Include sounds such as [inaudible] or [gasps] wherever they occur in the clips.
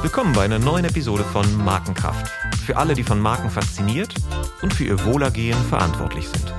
Willkommen bei einer neuen Episode von Markenkraft. Für alle, die von Marken fasziniert und für ihr Wohlergehen verantwortlich sind.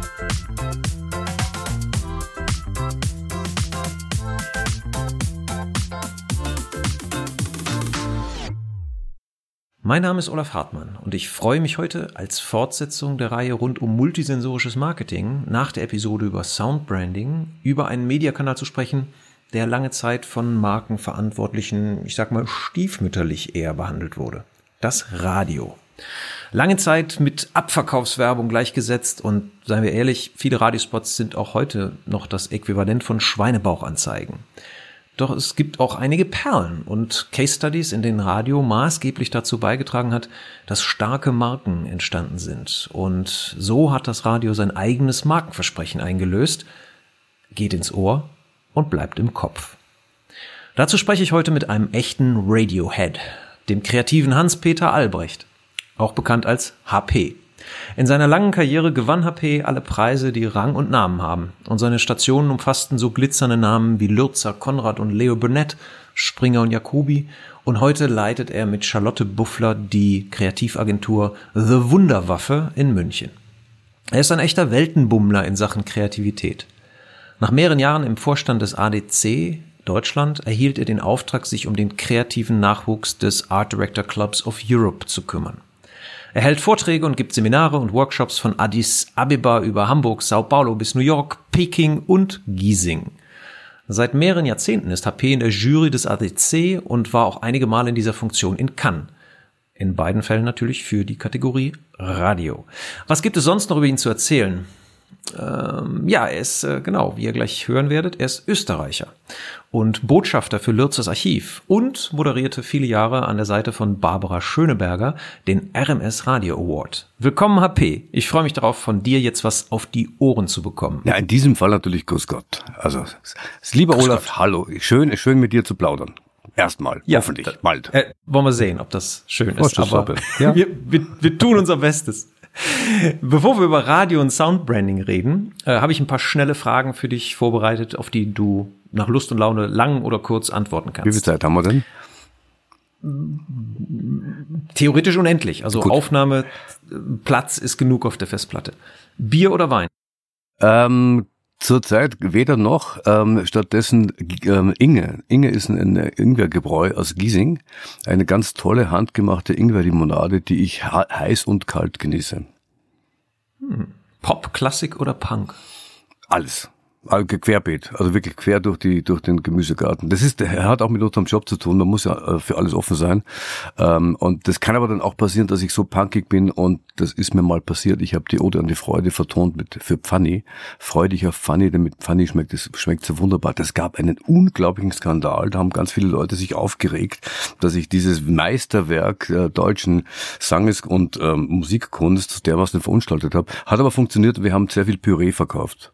Mein Name ist Olaf Hartmann und ich freue mich heute als Fortsetzung der Reihe rund um multisensorisches Marketing nach der Episode über Soundbranding über einen Mediakanal zu sprechen, der lange Zeit von Markenverantwortlichen, ich sag mal, stiefmütterlich eher behandelt wurde. Das Radio. Lange Zeit mit Abverkaufswerbung gleichgesetzt und seien wir ehrlich, viele Radiospots sind auch heute noch das Äquivalent von Schweinebauchanzeigen. Doch es gibt auch einige Perlen und Case Studies, in denen Radio maßgeblich dazu beigetragen hat, dass starke Marken entstanden sind. Und so hat das Radio sein eigenes Markenversprechen eingelöst, geht ins Ohr und bleibt im Kopf. Dazu spreche ich heute mit einem echten Radiohead, dem kreativen Hans-Peter Albrecht, auch bekannt als HP. In seiner langen Karriere gewann HP alle Preise, die Rang und Namen haben, und seine Stationen umfassten so glitzernde Namen wie Lürzer, Konrad und Leo Burnett, Springer und Jacobi, und heute leitet er mit Charlotte Buffler die Kreativagentur The Wunderwaffe in München. Er ist ein echter Weltenbummler in Sachen Kreativität. Nach mehreren Jahren im Vorstand des ADC Deutschland erhielt er den Auftrag, sich um den kreativen Nachwuchs des Art Director Clubs of Europe zu kümmern. Er hält Vorträge und gibt Seminare und Workshops von Addis Abeba über Hamburg, Sao Paulo bis New York, Peking und Giesing. Seit mehreren Jahrzehnten ist HP in der Jury des ADC und war auch einige Mal in dieser Funktion in Cannes. In beiden Fällen natürlich für die Kategorie Radio. Was gibt es sonst noch über ihn zu erzählen? Ähm, ja, er ist, äh, genau, wie ihr gleich hören werdet, er ist Österreicher und Botschafter für Lürzers Archiv und moderierte viele Jahre an der Seite von Barbara Schöneberger den RMS Radio Award. Willkommen, HP. Ich freue mich darauf, von dir jetzt was auf die Ohren zu bekommen. Ja, in diesem Fall natürlich Grüß Gott. Also, lieber Grüß Olaf, Gott. hallo. Schön, schön mit dir zu plaudern. Erstmal, ja, hoffentlich, bald. Äh, wollen wir sehen, ob das schön ist. Aber [laughs] ja. wir, wir, wir tun unser Bestes. Bevor wir über Radio und Soundbranding reden, äh, habe ich ein paar schnelle Fragen für dich vorbereitet, auf die du nach Lust und Laune lang oder kurz antworten kannst. Wie viel Zeit haben wir denn? Theoretisch unendlich. Also Gut. Aufnahmeplatz ist genug auf der Festplatte. Bier oder Wein? Ähm, Zurzeit weder noch, ähm, stattdessen ähm, Inge. Inge ist ein, ein Ingwergebräu aus Giesing. Eine ganz tolle handgemachte Ingwerlimonade, die ich heiß und kalt genieße. Hm. Pop, Klassik oder Punk? Alles. Also querbeet, also wirklich quer durch die durch den Gemüsegarten. Das ist, er hat auch mit unserem Job zu tun. Man muss ja äh, für alles offen sein. Ähm, und das kann aber dann auch passieren, dass ich so punkig bin und das ist mir mal passiert. Ich habe die Ode an die Freude vertont mit für Pfanny, freudig auf Pfanny, denn mit Pfanny schmeckt es schmeckt so wunderbar. Das gab einen unglaublichen Skandal. Da haben ganz viele Leute sich aufgeregt, dass ich dieses Meisterwerk der deutschen Sanges- und ähm, Musikkunst dermaßen verunstaltet habe. Hat aber funktioniert. Wir haben sehr viel Püree verkauft.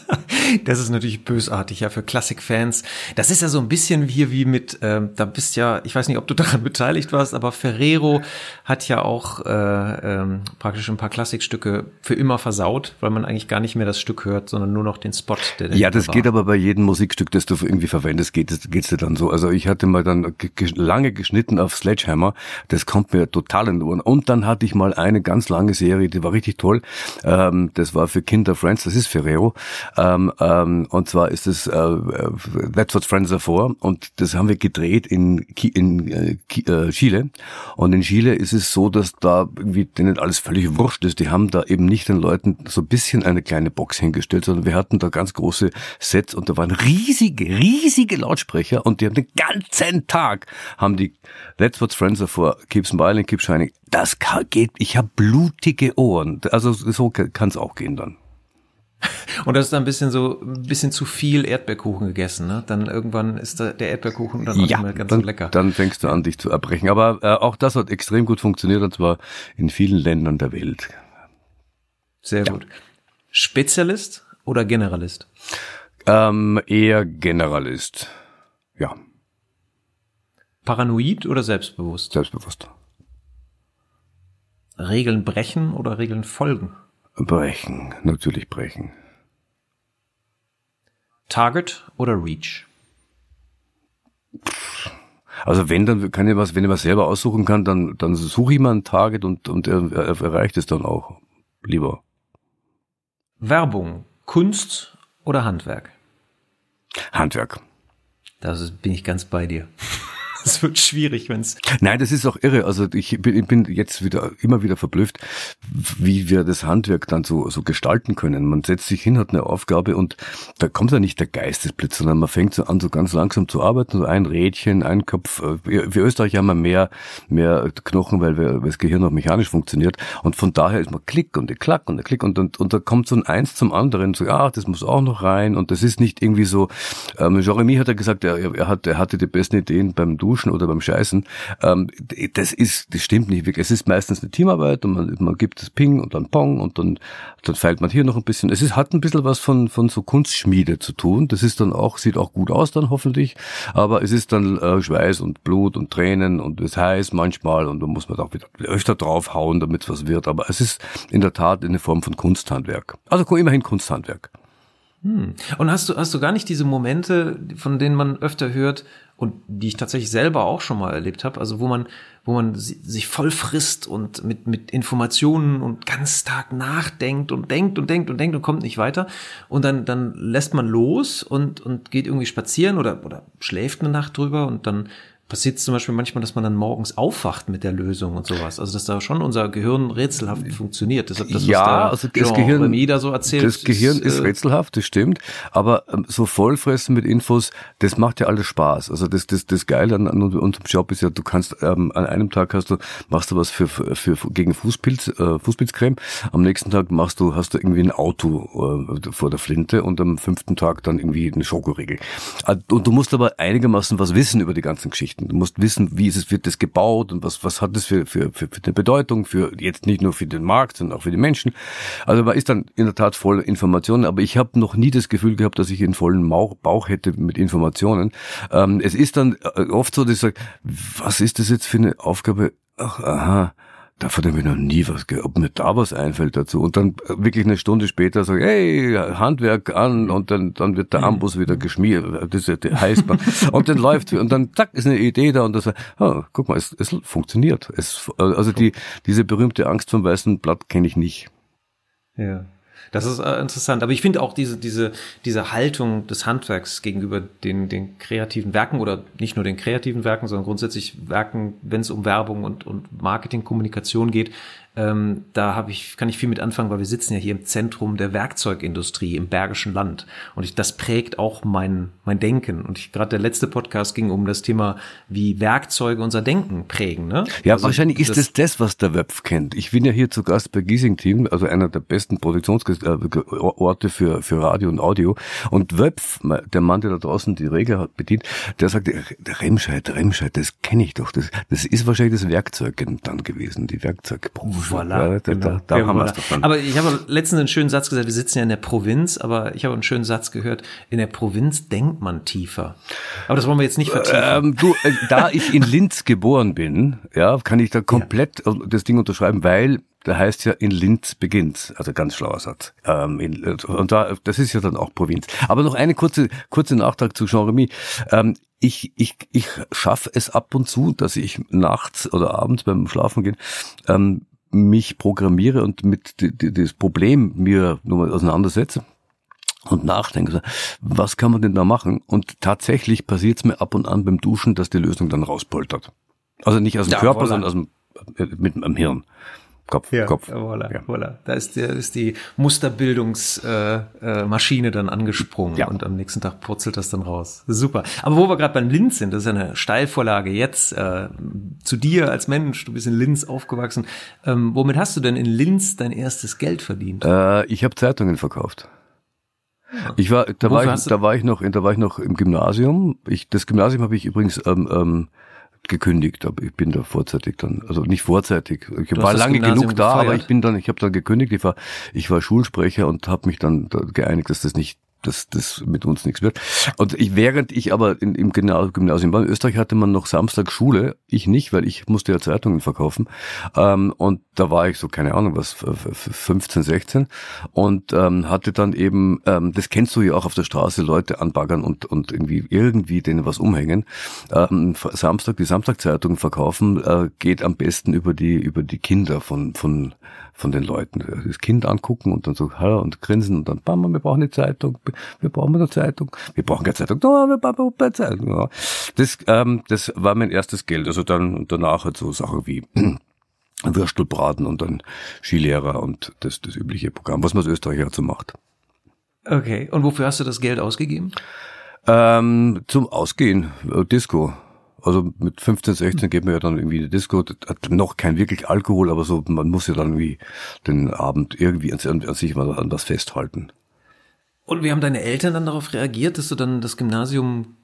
[laughs] das ist natürlich bösartig, ja, für Klassikfans. Das ist ja so ein bisschen wie, wie mit, ähm, da bist ja, ich weiß nicht, ob du [laughs] daran beteiligt warst, aber Ferrero hat ja auch äh, ähm, praktisch ein paar Klassikstücke für immer versaut, weil man eigentlich gar nicht mehr das Stück hört, sondern nur noch den Spot. Der ja, das war. geht aber bei jedem Musikstück, das du irgendwie verwendest, geht es geht's dir dann so. Also ich hatte mal dann lange geschnitten auf Sledgehammer, das kommt mir total in die Ohren. Und dann hatte ich mal eine ganz lange Serie, die war richtig toll. Ähm, das war für Kinder Friends, das ist Ferrero. Ähm, ähm, und zwar ist es äh, That's What Friends Are For und das haben wir gedreht in, in äh, äh, Chile. Und in Chile ist es so, dass da irgendwie denen alles völlig wurscht ist. Die haben da eben nicht den Leuten so ein bisschen eine kleine Box hingestellt, sondern wir hatten da ganz große Sets und da waren riesige, riesige Lautsprecher und die haben den ganzen Tag haben die That's What Friends Are For, Keep Smiling, Keep Shining. Das geht, ich habe blutige Ohren. Also so kann es auch gehen dann. [laughs] Und das ist dann ein bisschen so, ein bisschen zu viel Erdbeerkuchen gegessen, ne? Dann irgendwann ist da der Erdbeerkuchen dann auch ja, nicht mehr ganz dann, so lecker. Dann fängst du an, dich zu erbrechen. Aber äh, auch das hat extrem gut funktioniert und zwar in vielen Ländern der Welt. Sehr ja. gut. Spezialist oder Generalist? Ähm, eher Generalist. Ja. Paranoid oder selbstbewusst? Selbstbewusst. Regeln brechen oder Regeln folgen? Brechen, natürlich brechen. Target oder Reach? Also wenn, dann kann ich was, wenn ich was selber aussuchen kann, dann, dann suche ich mal ein Target und, und er, er erreicht es dann auch lieber. Werbung, Kunst oder Handwerk? Handwerk. Da bin ich ganz bei dir. [laughs] Es wird schwierig, wenn es. Nein, das ist auch irre. Also ich bin, ich bin jetzt wieder immer wieder verblüfft, wie wir das Handwerk dann so, so gestalten können. Man setzt sich hin, hat eine Aufgabe und da kommt ja nicht der Geistesblitz, sondern man fängt so an, so ganz langsam zu arbeiten, so ein Rädchen, ein Kopf. Wir, wir Österreicher haben wir mehr, mehr Knochen, weil, wir, weil das Gehirn auch mechanisch funktioniert. Und von daher ist man Klick und der Klack und der Klick und, und, und da kommt so ein Eins zum anderen, so, ja, das muss auch noch rein und das ist nicht irgendwie so, ähm, Jeremy hat ja gesagt, er, er, hat, er hatte die besten Ideen beim Du Duschen oder beim Scheißen. Ähm, das ist, das stimmt nicht wirklich. Es ist meistens eine Teamarbeit und man, man gibt das Ping und dann Pong und dann, dann feilt man hier noch ein bisschen. Es ist, hat ein bisschen was von, von so Kunstschmiede zu tun. Das ist dann auch, sieht auch gut aus dann hoffentlich. Aber es ist dann äh, Schweiß und Blut und Tränen und es heiß manchmal und da muss man auch wieder öfter draufhauen, damit was wird. Aber es ist in der Tat eine Form von Kunsthandwerk. Also immerhin Kunsthandwerk. Hm. Und hast du, hast du gar nicht diese Momente, von denen man öfter hört und die ich tatsächlich selber auch schon mal erlebt habe, also wo man, wo man sich voll frisst und mit, mit Informationen und ganz Tag nachdenkt und denkt und denkt und denkt und kommt nicht weiter. Und dann, dann lässt man los und, und geht irgendwie spazieren oder, oder schläft eine Nacht drüber und dann passiert zum Beispiel manchmal, dass man dann morgens aufwacht mit der Lösung und sowas. Also dass da schon unser Gehirn rätselhaft funktioniert. Deshalb das, ja, also das Gehirn, jeder so erzählt. Das Gehirn ist, äh, rätselhaft, das stimmt. Aber ähm, so vollfressen mit Infos, das macht ja alles Spaß. Also das, das, das Geile an, an unserem Job ist ja, du kannst ähm, an einem Tag hast du machst du was für, für, für gegen Fußpilz, äh, Fußpilzcreme. Am nächsten Tag machst du hast du irgendwie ein Auto äh, vor der Flinte und am fünften Tag dann irgendwie eine Schokoriegel. Äh, und du musst aber einigermaßen was wissen über die ganzen Geschichten. Du musst wissen, wie ist es, wird das gebaut und was, was hat es für, für, für, für eine Bedeutung, für jetzt nicht nur für den Markt, sondern auch für die Menschen. Also man ist dann in der Tat voll Informationen, aber ich habe noch nie das Gefühl gehabt, dass ich einen vollen Bauch hätte mit Informationen. Ähm, es ist dann äh, oft so, dass ich sage, was ist das jetzt für eine Aufgabe? Ach, aha davon habe ich noch nie was gehört, ob mir da was einfällt dazu. Und dann äh, wirklich eine Stunde später sage hey, Handwerk an und dann, dann wird der Ambus wieder geschmiert, das heißt man. [laughs] Und dann läuft, und dann zack, ist eine Idee da und das, oh, guck mal, es, es funktioniert. Es, also die, diese berühmte Angst vom weißen Blatt kenne ich nicht. Ja. Das ist äh, interessant. Aber ich finde auch diese, diese, diese Haltung des Handwerks gegenüber den, den kreativen Werken oder nicht nur den kreativen Werken, sondern grundsätzlich Werken, wenn es um Werbung und, und Marketing, Kommunikation geht, ähm, da habe ich, kann ich viel mit anfangen, weil wir sitzen ja hier im Zentrum der Werkzeugindustrie im Bergischen Land. Und ich, das prägt auch mein, mein Denken. Und gerade der letzte Podcast ging um das Thema, wie Werkzeuge unser Denken prägen. Ne? Ja, also, wahrscheinlich ist das, das, was der Wöpf kennt. Ich bin ja hier zu Gast bei Giesing Team, also einer der besten Produktionsorte für, für Radio und Audio. Und Wöpf, der Mann, der da draußen die Regel hat bedient, der sagt, der Remscheid, Remscheid, das kenne ich doch. Das, das ist wahrscheinlich das Werkzeug dann gewesen, die Werkzeugbranche. Voilà, ja, genau. da, da ja, haben wir es Aber ich habe letztens einen schönen Satz gesagt, wir sitzen ja in der Provinz, aber ich habe einen schönen Satz gehört, in der Provinz denkt man tiefer. Aber das wollen wir jetzt nicht vertiefen. Ähm, du, äh, da ich in Linz geboren bin, ja, kann ich da komplett ja. das Ding unterschreiben, weil da heißt ja in Linz beginnt, also ganz schlauer Satz. Ähm, in, und da, das ist ja dann auch Provinz. Aber noch eine kurze, kurze Nachtrag zu Jean Remy. Ähm, ich, ich, ich schaffe es ab und zu, dass ich nachts oder abends beim Schlafen gehen ähm, mich programmiere und mit das Problem mir nur mal auseinandersetze und nachdenke, was kann man denn da machen? Und tatsächlich passiert es mir ab und an beim Duschen, dass die Lösung dann rauspoltert. Also nicht aus dem ja, Körper, voilà. sondern aus dem, äh, mit dem Hirn. Kopf, ja, Kopf. Voilà, ja. voilà. Da ist, der, ist die Musterbildungsmaschine äh, äh, dann angesprungen ja. und am nächsten Tag purzelt das dann raus. Super. Aber wo wir gerade beim Linz sind, das ist eine Steilvorlage jetzt äh, zu dir als Mensch. Du bist in Linz aufgewachsen. Ähm, womit hast du denn in Linz dein erstes Geld verdient? Äh, ich habe Zeitungen verkauft. Ich war, da war ich, da war ich noch, da war ich noch im Gymnasium. Ich, das Gymnasium habe ich übrigens ähm, ähm, gekündigt, aber ich bin da vorzeitig dann, also nicht vorzeitig. Ich war lange genug da, gefeiert. aber ich bin dann, ich habe dann gekündigt. Ich war, ich war Schulsprecher und habe mich dann geeinigt, dass das nicht dass das mit uns nichts wird. Und ich, während ich aber in, im Gymnasium war, in Österreich hatte man noch Samstag Schule, ich nicht, weil ich musste ja Zeitungen verkaufen. Ähm, und da war ich so, keine Ahnung, was, 15, 16 und ähm, hatte dann eben, ähm, das kennst du ja auch auf der Straße, Leute anbaggern und, und irgendwie irgendwie denen was umhängen. Ähm, Samstag, die Samstagzeitung verkaufen, äh, geht am besten über die, über die Kinder von, von von den Leuten. Das Kind angucken und dann so, hallo und grinsen und dann, Mama, wir brauchen eine Zeitung, wir brauchen eine Zeitung, wir brauchen keine Zeitung, no, wir brauchen eine Zeitung. Ja. Das, ähm, das war mein erstes Geld. Also dann danach halt so Sachen wie [clears throat] Würstelbraten und dann Skilehrer und das, das übliche Programm, was man als Österreicher so macht. Okay, und wofür hast du das Geld ausgegeben? Ähm, zum Ausgehen, äh, Disco. Also mit 15, 16 geht man ja dann irgendwie in die Disco, hat noch kein wirklich Alkohol, aber so, man muss ja dann irgendwie den Abend irgendwie an, an sich mal an was festhalten. Und wie haben deine Eltern dann darauf reagiert, dass du dann das Gymnasium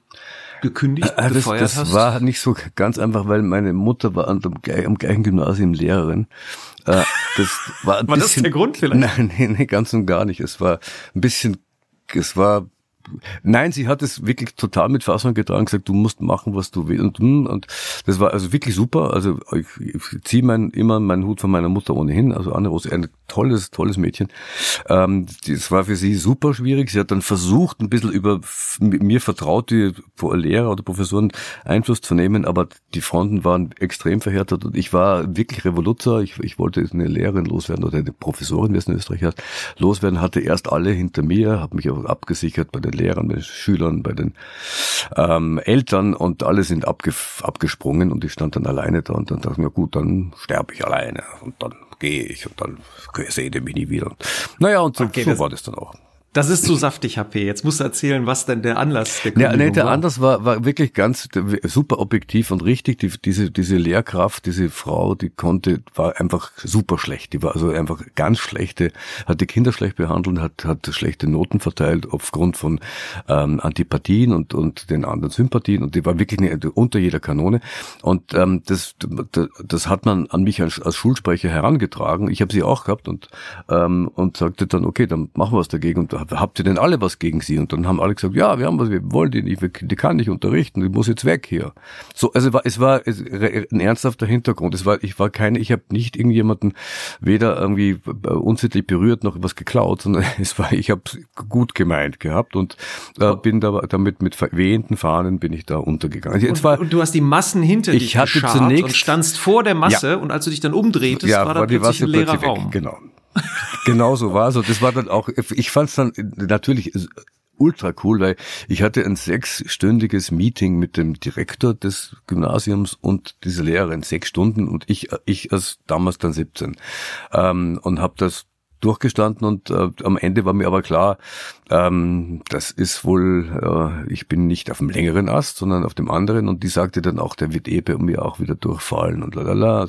gekündigt, gefeuert das, das hast? war nicht so ganz einfach, weil meine Mutter war am, am gleichen Gymnasium Lehrerin. Äh, das war, ein war bisschen, das der Grund vielleicht? [laughs] Nein, nee, nee, ganz und gar nicht. Es war ein bisschen, es war Nein, sie hat es wirklich total mit Fassung getragen, gesagt, du musst machen, was du willst. Und, hm, und das war also wirklich super. Also ich, ich ziehe mein, immer meinen Hut von meiner Mutter ohnehin. Also Anne Rose, ein tolles, tolles Mädchen. Ähm, das war für sie super schwierig. Sie hat dann versucht, ein bisschen über mir vertraute Lehrer oder Professoren Einfluss zu nehmen, aber die Fronten waren extrem verhärtet und ich war wirklich Revoluzer. Ich, ich wollte eine Lehrerin loswerden oder eine Professorin, wie es in Österreich heißt, loswerden, hatte erst alle hinter mir, habe mich auch abgesichert bei den Lehrern, bei den Schülern, bei den ähm, Eltern und alle sind abge abgesprungen und ich stand dann alleine da und dann dachte ich mir, gut, dann sterbe ich alleine und dann gehe ich und dann sehe ich mich nie wieder. Naja, und so, okay, so war das dann auch. Das ist zu saftig, HP. Jetzt musst du erzählen, was denn der Anlass der Kündigung ja, nee, der war. Anlass war, war wirklich ganz super objektiv und richtig. Die, diese, diese Lehrkraft, diese Frau, die konnte, war einfach super schlecht. Die war also einfach ganz schlechte, hat die Kinder schlecht behandelt, hat, hat schlechte Noten verteilt aufgrund von ähm, Antipathien und, und den anderen Sympathien und die war wirklich eine, unter jeder Kanone. Und ähm, das, das hat man an mich als, als Schulsprecher herangetragen. Ich habe sie auch gehabt und, ähm, und sagte dann, okay, dann machen wir was dagegen. Und habt ihr denn alle was gegen sie? Und dann haben alle gesagt, ja, wir haben was, wir wollen die nicht, die kann nicht unterrichten, die muss jetzt weg hier. So, also es war, es war ein ernsthafter Hintergrund. Es war, ich war keine, ich habe nicht irgendjemanden weder irgendwie unsittlich berührt noch was geklaut, sondern [laughs] es war, ich habe gut gemeint gehabt und äh, bin da damit mit wehenden Fahnen bin ich da untergegangen. Jetzt war, und du hast die Massen hinter ich dich hatte zunächst, und standst vor der Masse ja, und als du dich dann umdrehtest, ja, war da plötzlich ein leerer Raum. Weg, genau. Genau so war. Und das war dann auch, ich fand es dann natürlich ultra cool, weil ich hatte ein sechsstündiges Meeting mit dem Direktor des Gymnasiums und dieser Lehrerin, sechs Stunden und ich, ich als damals dann 17 ähm, und habe das durchgestanden und äh, am Ende war mir aber klar, ähm, das ist wohl, äh, ich bin nicht auf dem längeren Ast, sondern auf dem anderen und die sagte dann auch, der wird eh bei mir auch wieder durchfallen und lalala.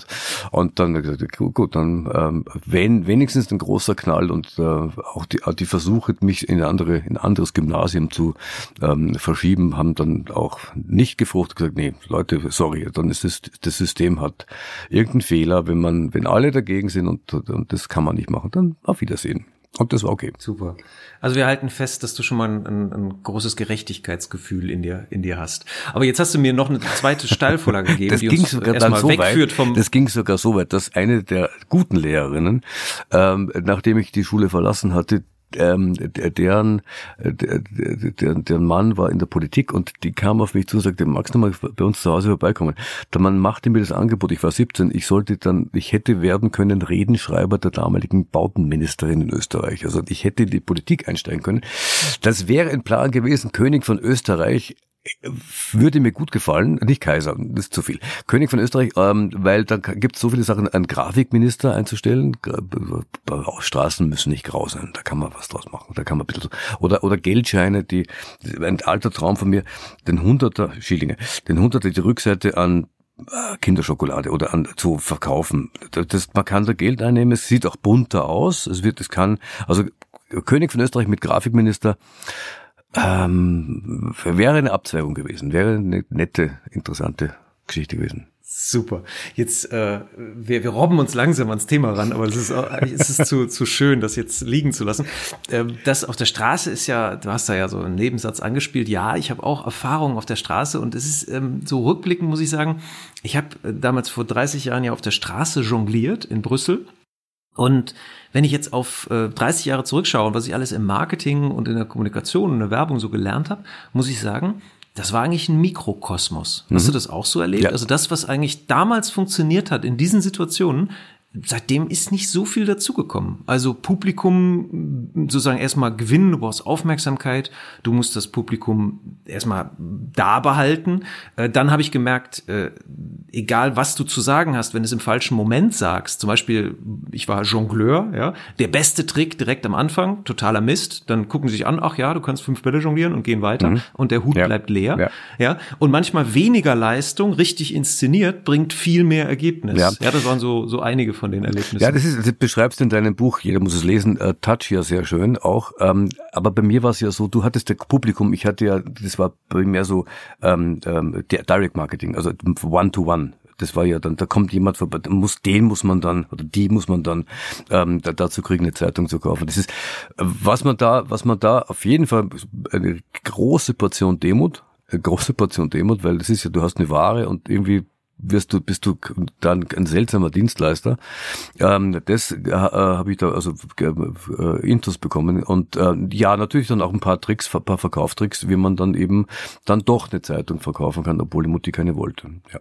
Und dann gesagt, gut, gut dann ähm, wenn wenigstens ein großer Knall und äh, auch die, die Versuche, mich in, andere, in anderes Gymnasium zu ähm, verschieben, haben dann auch nicht gefruchtet gesagt, nee, Leute, sorry, dann ist es, das System hat irgendeinen Fehler, wenn man, wenn alle dagegen sind und, und das kann man nicht machen, dann auf Wiedersehen. Und das war okay. Super. Also wir halten fest, dass du schon mal ein, ein, ein, großes Gerechtigkeitsgefühl in dir, in dir hast. Aber jetzt hast du mir noch eine zweite Steilvorlage [laughs] gegeben, das die ging uns sogar dann so weit, vom Das ging sogar so weit, dass eine der guten Lehrerinnen, ähm, nachdem ich die Schule verlassen hatte, ähm, deren, deren, deren Mann war in der Politik und die kam auf mich zu und sagte, magst du mal bei uns zu Hause vorbeikommen? Der Mann machte mir das Angebot, ich war 17, ich sollte dann, ich hätte werden können Redenschreiber der damaligen Bautenministerin in Österreich. Also ich hätte in die Politik einsteigen können. Das wäre ein Plan gewesen, König von Österreich würde mir gut gefallen, nicht Kaiser, das ist zu viel. König von Österreich, ähm, weil da gibt es so viele Sachen, einen Grafikminister einzustellen. Straßen müssen nicht grau sein, da kann man was draus machen. Da kann man ein bisschen. Oder, oder Geldscheine, die ein alter Traum von mir, den Hunderter Schillinge, den Hunderter die Rückseite an äh, Kinderschokolade oder an zu verkaufen. Das, man kann da Geld einnehmen, es sieht auch bunter aus. Es wird, es kann, also König von Österreich mit Grafikminister, ähm, wäre eine Abzweigung gewesen, wäre eine nette, interessante Geschichte gewesen. Super. Jetzt, äh, wir, wir robben uns langsam ans Thema ran, aber es ist, es ist zu, zu schön, das jetzt liegen zu lassen. Ähm, das auf der Straße ist ja, du hast da ja so einen Nebensatz angespielt. Ja, ich habe auch Erfahrungen auf der Straße und es ist ähm, so rückblickend, muss ich sagen, ich habe äh, damals vor 30 Jahren ja auf der Straße jongliert in Brüssel. Und wenn ich jetzt auf äh, 30 Jahre zurückschaue und was ich alles im Marketing und in der Kommunikation und in der Werbung so gelernt habe, muss ich sagen, das war eigentlich ein Mikrokosmos. Hast mhm. du das auch so erlebt? Ja. Also das, was eigentlich damals funktioniert hat in diesen Situationen, seitdem ist nicht so viel dazugekommen. Also Publikum sozusagen erstmal gewinnen, du brauchst Aufmerksamkeit, du musst das Publikum erstmal da behalten. Äh, dann habe ich gemerkt, äh, egal was du zu sagen hast, wenn du es im falschen Moment sagst, zum Beispiel, ich war Jongleur, ja, der beste Trick direkt am Anfang, totaler Mist, dann gucken sie sich an, ach ja, du kannst fünf Bälle jonglieren und gehen weiter mhm. und der Hut ja. bleibt leer. Ja. ja. Und manchmal weniger Leistung, richtig inszeniert, bringt viel mehr Ergebnis. Ja, ja das waren so, so einige von den Erlebnissen. Ja, das ist, das beschreibst du in deinem Buch, jeder muss es lesen, äh, Touch ja sehr schön auch. Ähm, aber bei mir war es ja so, du hattest das Publikum, ich hatte ja, das war bei mir so ähm, ähm, Direct Marketing, also One-to-One. Das war ja dann, da kommt jemand vorbei, muss, den muss man dann, oder die muss man dann ähm, da, dazu kriegen, eine Zeitung zu kaufen. Das ist, was man da, was man da auf jeden Fall eine große Portion Demut, eine große Portion Demut, weil das ist ja, du hast eine Ware und irgendwie wirst du, bist du dann ein seltsamer Dienstleister. Ähm, das äh, habe ich da also äh, Intus bekommen. Und äh, ja, natürlich dann auch ein paar Tricks, ein paar Verkauftricks, wie man dann eben dann doch eine Zeitung verkaufen kann, obwohl die Mutti keine wollte. Ja.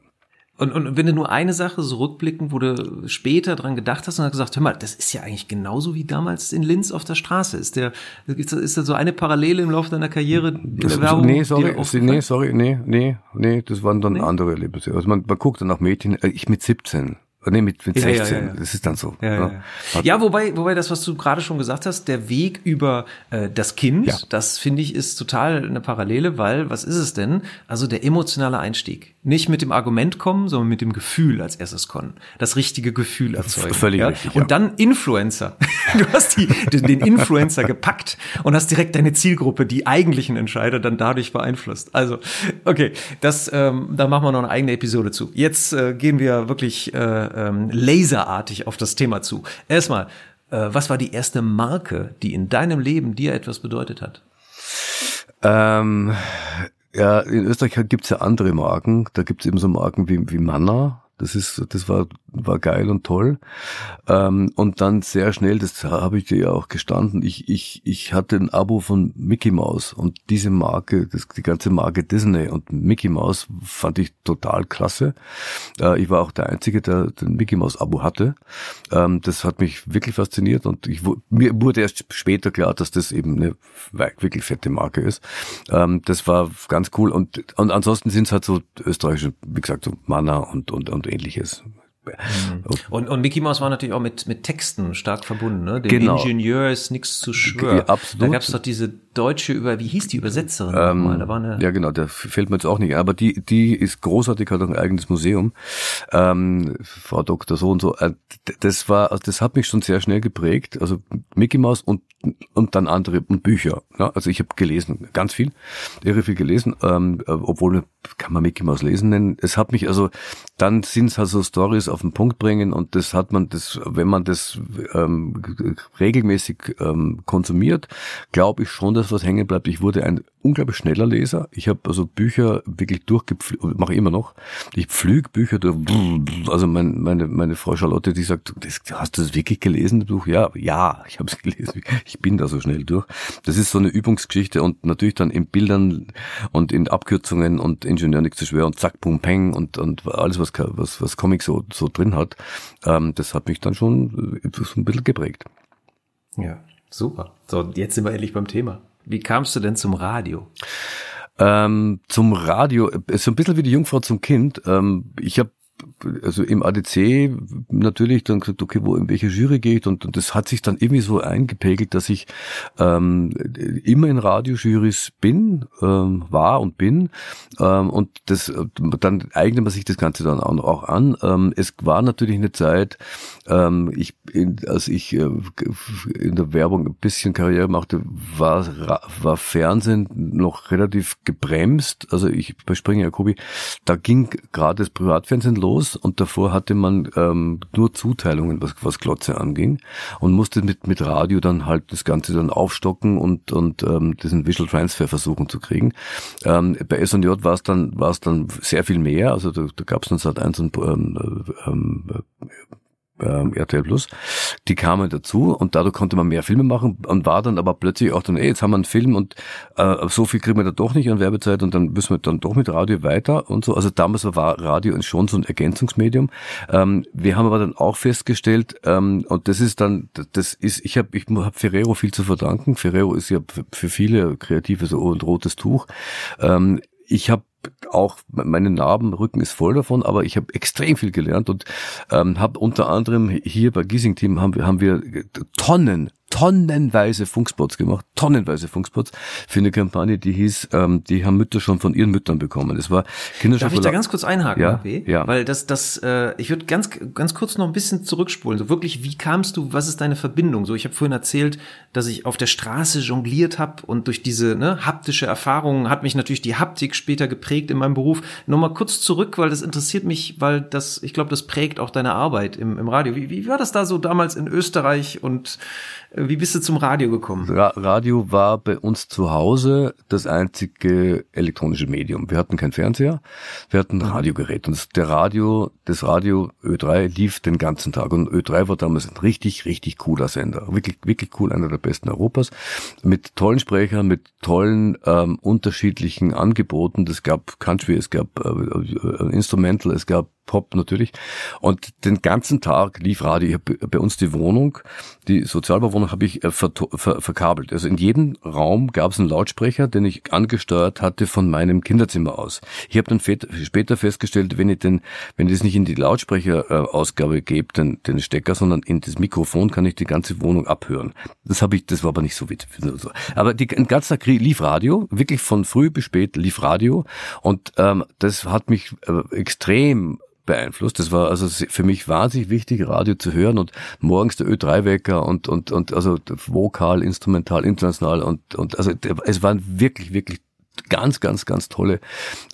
Und, und wenn du nur eine Sache so rückblicken, wo du später dran gedacht hast und hast gesagt, hör mal, das ist ja eigentlich genauso wie damals in Linz auf der Straße. Ist der, ist da so eine Parallele im Laufe deiner Karriere in der Werbung? Nee, sorry, nee, sorry, nee, nee, nee, das waren dann nee? andere Erlebnisse. Also man, man guckt dann nach Mädchen, äh, ich mit 17, Nee, mit, mit 16. Ja, ja, ja. Das ist dann so. Ja, ne? ja. ja, wobei, wobei das, was du gerade schon gesagt hast, der Weg über äh, das Kind, das finde ich ist total eine Parallele, weil was ist es denn? Also der emotionale Einstieg. Nicht mit dem Argument kommen, sondern mit dem Gefühl als erstes kommen. Das richtige Gefühl erzeugen. Völlig ja? richtig. Und dann Influencer. [laughs] Du hast die, den Influencer gepackt und hast direkt deine Zielgruppe, die eigentlichen Entscheider, dann dadurch beeinflusst. Also, okay, das, ähm, da machen wir noch eine eigene Episode zu. Jetzt äh, gehen wir wirklich äh, ähm, laserartig auf das Thema zu. Erstmal, äh, was war die erste Marke, die in deinem Leben dir etwas bedeutet hat? Ähm, ja, in Österreich gibt's ja andere Marken. Da gibt's eben so Marken wie, wie Manna. Das ist, das war, war geil und toll. Ähm, und dann sehr schnell, das habe ich dir ja auch gestanden, ich, ich, ich hatte ein Abo von Mickey Mouse und diese Marke, das, die ganze Marke Disney und Mickey Mouse fand ich total klasse. Äh, ich war auch der Einzige, der den Mickey Mouse Abo hatte. Ähm, das hat mich wirklich fasziniert und ich, mir wurde erst später klar, dass das eben eine wirklich fette Marke ist. Ähm, das war ganz cool und, und ansonsten sind es halt so österreichische, wie gesagt, so Manna und, und, und ähnliches. Mhm. Und, und Mickey Mouse war natürlich auch mit, mit Texten stark verbunden, ne? Der genau. Ingenieur ist nichts zu schwören. Absolut. Da gab es doch diese deutsche über, wie hieß die Übersetzerin ähm, nochmal? Da war eine ja, genau, der fällt mir jetzt auch nicht aber die, die ist großartig, hat auch ein eigenes Museum. Ähm, Frau Doktor so und so. Äh, das war, also das hat mich schon sehr schnell geprägt. Also Mickey Mouse und, und dann andere und Bücher. Ja? Also ich habe gelesen, ganz viel, irre viel gelesen, ähm, obwohl kann man Mickey Mouse lesen nennen. Es hat mich also, dann sind es halt so Stories auf den Punkt bringen und das hat man, das, wenn man das ähm, regelmäßig ähm, konsumiert, glaube ich schon, dass was hängen bleibt. Ich wurde ein unglaublich schneller Leser. Ich habe also Bücher wirklich durchgepflügt, mache immer noch. Ich pflüge Bücher durch. Also mein, meine, meine Frau Charlotte, die sagt, das, hast du das wirklich gelesen, das Buch? Ja, ja, ich habe es gelesen. Ich bin da so schnell durch. Das ist so eine Übungsgeschichte und natürlich dann in Bildern und in Abkürzungen und Ingenieur nichts zu schwer und zack, pum, peng und, und alles, was, was, was Comic so, so drin hat, ähm, das hat mich dann schon so ein bisschen geprägt. Ja, super. So, jetzt sind wir endlich beim Thema. Wie kamst du denn zum Radio? Ähm, zum Radio, ist so ein bisschen wie die Jungfrau zum Kind. Ähm, ich habe also im ADC natürlich dann gesagt, okay, wo in welche Jury gehe ich und, und das hat sich dann irgendwie so eingepegelt, dass ich ähm, immer in Radiojurys bin, ähm, war und bin ähm, und das dann eignet man sich das Ganze dann auch an. Ähm, es war natürlich eine Zeit, ähm, ich als ich äh, in der Werbung ein bisschen Karriere machte, war war Fernsehen noch relativ gebremst. Also ich bei Springer Jacobi, da ging gerade das Privatfernsehen los los und davor hatte man ähm, nur Zuteilungen, was, was Glotze anging und musste mit, mit Radio dann halt das Ganze dann aufstocken und, und ähm, diesen Visual Transfer versuchen zu kriegen. Ähm, bei S&J war es dann, war es dann sehr viel mehr, also da, da gab es dann seit eins und ähm, ähm, ähm, RTL Plus, die kamen dazu und dadurch konnte man mehr Filme machen und war dann aber plötzlich auch dann, ey, jetzt haben wir einen Film und äh, so viel kriegen wir da doch nicht an Werbezeit und dann müssen wir dann doch mit Radio weiter und so. Also damals war Radio schon so ein Ergänzungsmedium. Ähm, wir haben aber dann auch festgestellt, ähm, und das ist dann, das ist, ich habe ich hab Ferrero viel zu verdanken. Ferrero ist ja für viele Kreative so ein rotes Tuch. Ähm, ich habe auch meine Narben, Rücken ist voll davon, aber ich habe extrem viel gelernt und ähm, habe unter anderem hier bei Giesing Team haben wir haben wir Tonnen tonnenweise Funkspots gemacht, tonnenweise Funkspots für eine Kampagne, die hieß, ähm, die haben Mütter schon von ihren Müttern bekommen. Das war Kinderschokolade. Darf ich da ganz kurz einhaken, ja, AB? ja. Weil das, das, äh, ich würde ganz, ganz kurz noch ein bisschen zurückspulen. So wirklich, wie kamst du? Was ist deine Verbindung? So, ich habe vorhin erzählt, dass ich auf der Straße jongliert habe und durch diese ne, haptische Erfahrung hat mich natürlich die Haptik später geprägt in meinem Beruf. Nochmal kurz zurück, weil das interessiert mich, weil das, ich glaube, das prägt auch deine Arbeit im, im Radio. Wie, wie war das da so damals in Österreich und wie bist du zum Radio gekommen? Ra Radio war bei uns zu Hause das einzige elektronische Medium. Wir hatten keinen Fernseher, wir hatten ein mhm. Radiogerät und der Radio, das Radio Ö3 lief den ganzen Tag und Ö3 war damals ein richtig, richtig cooler Sender. Wirklich, wirklich cool, einer der besten Europas. Mit tollen Sprechern, mit tollen ähm, unterschiedlichen Angeboten. Es gab Country, es gab äh, äh, Instrumental, es gab Pop natürlich. Und den ganzen Tag lief Radio. Ich hab bei uns die Wohnung, die Sozialbauwohnung habe ich äh, ver ver verkabelt. Also in jedem Raum gab es einen Lautsprecher, den ich angesteuert hatte von meinem Kinderzimmer aus. Ich habe dann später festgestellt, wenn ich den, wenn ich das nicht in die Lautsprecherausgabe gebe, den, den Stecker, sondern in das Mikrofon, kann ich die ganze Wohnung abhören. Das habe ich, das war aber nicht so witzig. Aber die, den ganzen Tag lief Radio, wirklich von früh bis spät lief Radio und ähm, das hat mich äh, extrem beeinflusst. Das war also für mich wahnsinnig wichtig, Radio zu hören und morgens der Ö3-Wecker und, und, und also vokal, instrumental, international und, und also es waren wirklich, wirklich ganz, ganz, ganz tolle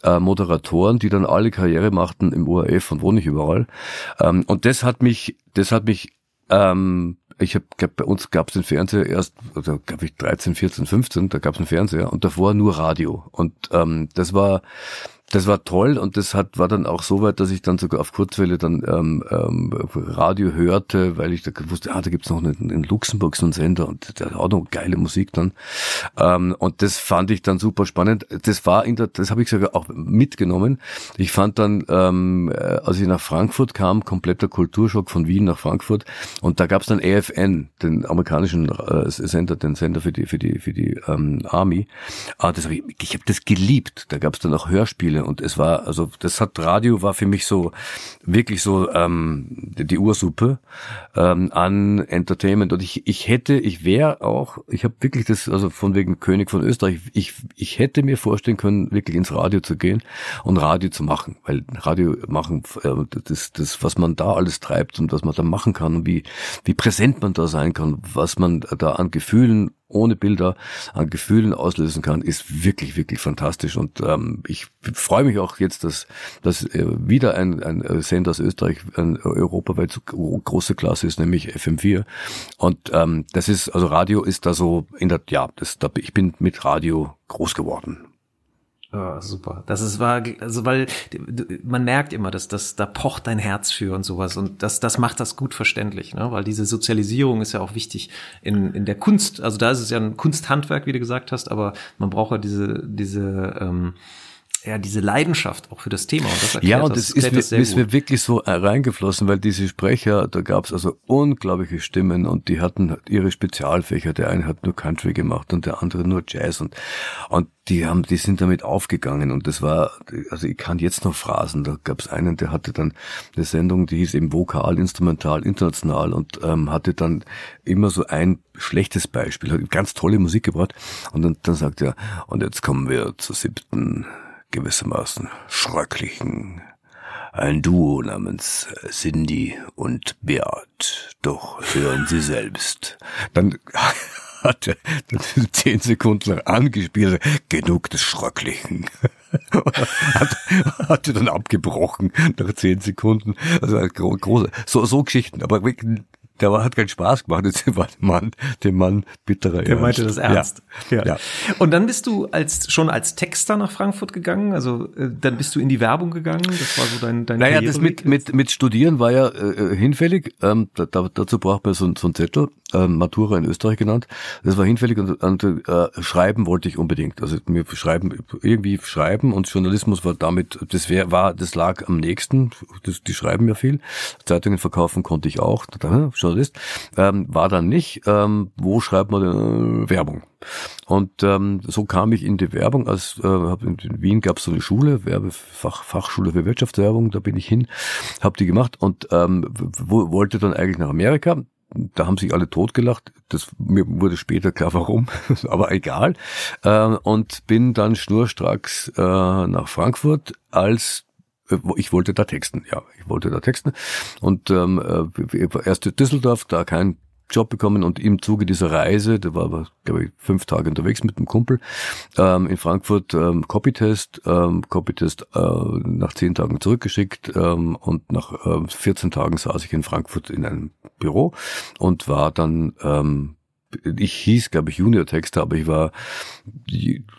äh, Moderatoren, die dann alle Karriere machten im ORF und wo nicht überall. Ähm, und das hat mich, das hat mich ähm, ich habe bei uns gab es den Fernseher erst, also glaube ich 13, 14, 15, da gab es einen Fernseher und davor nur Radio. Und ähm, das war das war toll und das hat war dann auch so weit, dass ich dann sogar auf Kurzwelle dann ähm, ähm, Radio hörte, weil ich da wusste, ah, da gibt's noch einen, in Luxemburg so einen Sender und der hat auch noch geile Musik dann. Ähm, und das fand ich dann super spannend. Das war in der, das habe ich sogar auch mitgenommen. Ich fand dann, ähm, äh, als ich nach Frankfurt kam, kompletter Kulturschock von Wien nach Frankfurt und da gab's dann AFN, den amerikanischen äh, Sender, den Sender für die für die für die ähm, Army. Ah, das hab ich, ich habe das geliebt. Da gab's dann auch Hörspiele Und es war, also das hat Radio war für mich so wirklich so ähm, die Ursuppe ähm, an Entertainment. Und ich, ich hätte, ich wäre auch, ich habe wirklich das, also von wegen König von Österreich, ich, ich hätte mir vorstellen können, wirklich ins Radio zu gehen und Radio zu machen. Weil Radio machen, äh, das, das, was man da alles treibt und was man da machen kann und wie, wie präsent man da sein kann, was man da an Gefühlen ohne Bilder an Gefühlen auslösen kann, ist wirklich, wirklich fantastisch. Und ähm, ich freue mich auch jetzt, dass, dass äh, wieder ein, ein Sender aus Österreich ein europaweit so große Klasse ist, nämlich FM4. Und ähm, das ist, also Radio ist da so in der, ja, das, da, ich bin mit Radio groß geworden. Ja, super. Das ist war, also weil man merkt immer, dass das da pocht dein Herz für und sowas und das das macht das gut verständlich, ne? Weil diese Sozialisierung ist ja auch wichtig in in der Kunst. Also da ist es ja ein Kunsthandwerk, wie du gesagt hast, aber man braucht ja diese diese ähm, ja, diese Leidenschaft auch für das Thema. Und das ja, und das, das ist, das ist mir wirklich so reingeflossen, weil diese Sprecher, da gab es also unglaubliche Stimmen und die hatten ihre Spezialfächer. Der eine hat nur Country gemacht und der andere nur Jazz und, und die haben, die sind damit aufgegangen und das war, also ich kann jetzt noch Phrasen. Da gab es einen, der hatte dann eine Sendung, die hieß eben Vokal, Instrumental, International und ähm, hatte dann immer so ein schlechtes Beispiel, hat ganz tolle Musik gebracht und dann, dann sagt er, und jetzt kommen wir zur siebten gewissermaßen schrecklichen. Ein Duo namens Cindy und Beat. Doch hören Sie selbst. Dann [laughs] hat er zehn Sekunden lang angespielt, genug des Schröcklichen. [laughs] hat, hat er dann abgebrochen nach zehn Sekunden. Also große, so, so Geschichten, aber wirklich der war, hat keinen Spaß gemacht. Jetzt war der Mann, dem Mann bitterer Der meinte das ernst. Ja. ja. ja. Und dann bist du als schon als Texter nach Frankfurt gegangen. Also äh, dann bist du in die Werbung gegangen. Das war so dein dein Naja, das mit mit mit Studieren war ja äh, hinfällig. Ähm, da, dazu braucht man so, so einen Zettel äh, Matura in Österreich genannt. Das war hinfällig und, und äh, schreiben wollte ich unbedingt. Also mir schreiben, irgendwie schreiben und Journalismus war damit, das wär, war, das lag am nächsten. Das, die schreiben ja viel. Zeitungen verkaufen konnte ich auch, Journalist. Ähm, war dann nicht. Ähm, wo schreibt man denn, äh, Werbung? Und ähm, so kam ich in die Werbung. Als äh, in, Wien gab es so eine Schule, Werbefach, Fachschule für Wirtschaftswerbung. Da bin ich hin, habe die gemacht und ähm, wollte dann eigentlich nach Amerika da haben sich alle totgelacht. Das mir wurde später klar, warum, [laughs] aber egal. Äh, und bin dann schnurstracks äh, nach Frankfurt als ich wollte da texten, ja, ich wollte da texten. Und ähm, erst Düsseldorf, da kein Job bekommen und im Zuge dieser Reise, da war aber, glaube ich, fünf Tage unterwegs mit einem Kumpel, ähm, in Frankfurt ähm, Copytest, ähm, Copytest äh, nach zehn Tagen zurückgeschickt ähm, und nach äh, 14 Tagen saß ich in Frankfurt in einem Büro und war dann ähm, ich hieß, glaube ich, Junior-Texter, aber ich war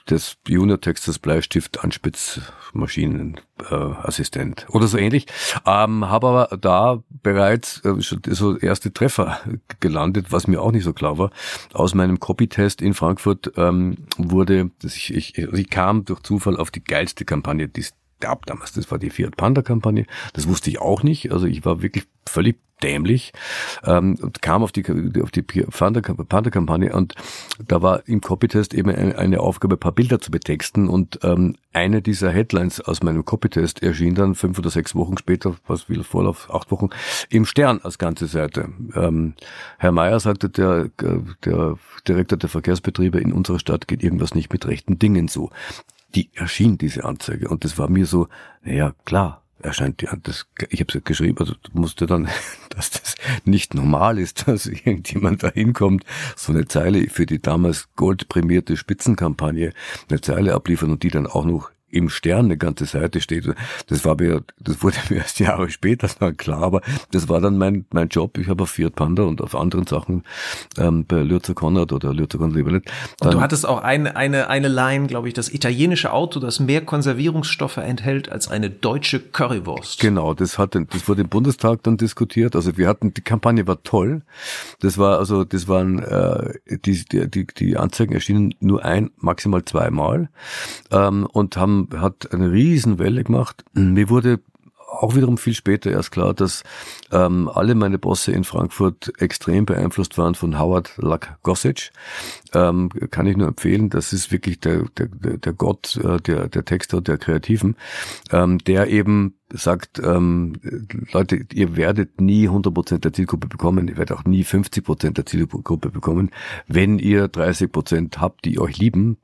das Junior-Texters Bleistift Anspitzmaschinenassistent äh, oder so ähnlich. Ähm, Habe aber da bereits äh, so erste Treffer gelandet, was mir auch nicht so klar war. Aus meinem Copy-Test in Frankfurt ähm, wurde, dass ich, ich, ich kam durch Zufall auf die geilste Kampagne, die gab damals. Das war die Fiat Panda Kampagne. Das wusste ich auch nicht. Also ich war wirklich völlig dämlich ähm, und kam auf die auf die Panda-Kampagne und da war im Copytest eben eine Aufgabe, ein paar Bilder zu betexten und ähm, eine dieser Headlines aus meinem Copytest erschien dann fünf oder sechs Wochen später, was will Vorlauf, acht Wochen, im Stern als ganze Seite. Ähm, Herr Mayer sagte, der, der Direktor der Verkehrsbetriebe in unserer Stadt geht irgendwas nicht mit rechten Dingen so die erschien diese Anzeige. Und das war mir so, naja, klar, erscheint die das, ich habe es geschrieben, also musste dann, [laughs] dass das nicht normal ist, dass irgendjemand da hinkommt, so eine Zeile für die damals goldprämierte Spitzenkampagne, eine Zeile abliefern und die dann auch noch im Stern eine ganze Seite steht. Das war mir, das wurde mir erst Jahre später dann klar, aber das war dann mein, mein Job. Ich habe auf Fiat Panda und auf anderen Sachen ähm, bei Lürzer Konrad oder Lürzer Konrad Lieberlet. Und du hattest auch eine, eine, eine Line, glaube ich, das italienische Auto, das mehr Konservierungsstoffe enthält als eine deutsche Currywurst. Genau, das hat, das wurde im Bundestag dann diskutiert. Also wir hatten, die Kampagne war toll. Das war also, das waren, äh, die, die, die Anzeigen erschienen nur ein, maximal zweimal ähm, und haben hat eine Riesenwelle gemacht. Mir wurde auch wiederum viel später erst klar, dass ähm, alle meine Bosse in Frankfurt extrem beeinflusst waren von Howard Luck Gossage. Ähm, kann ich nur empfehlen. Das ist wirklich der, der, der Gott äh, der, der Texter, der Kreativen, ähm, der eben sagt, ähm, Leute, ihr werdet nie 100% der Zielgruppe bekommen, ihr werdet auch nie 50% der Zielgruppe bekommen. Wenn ihr 30% habt, die euch lieben,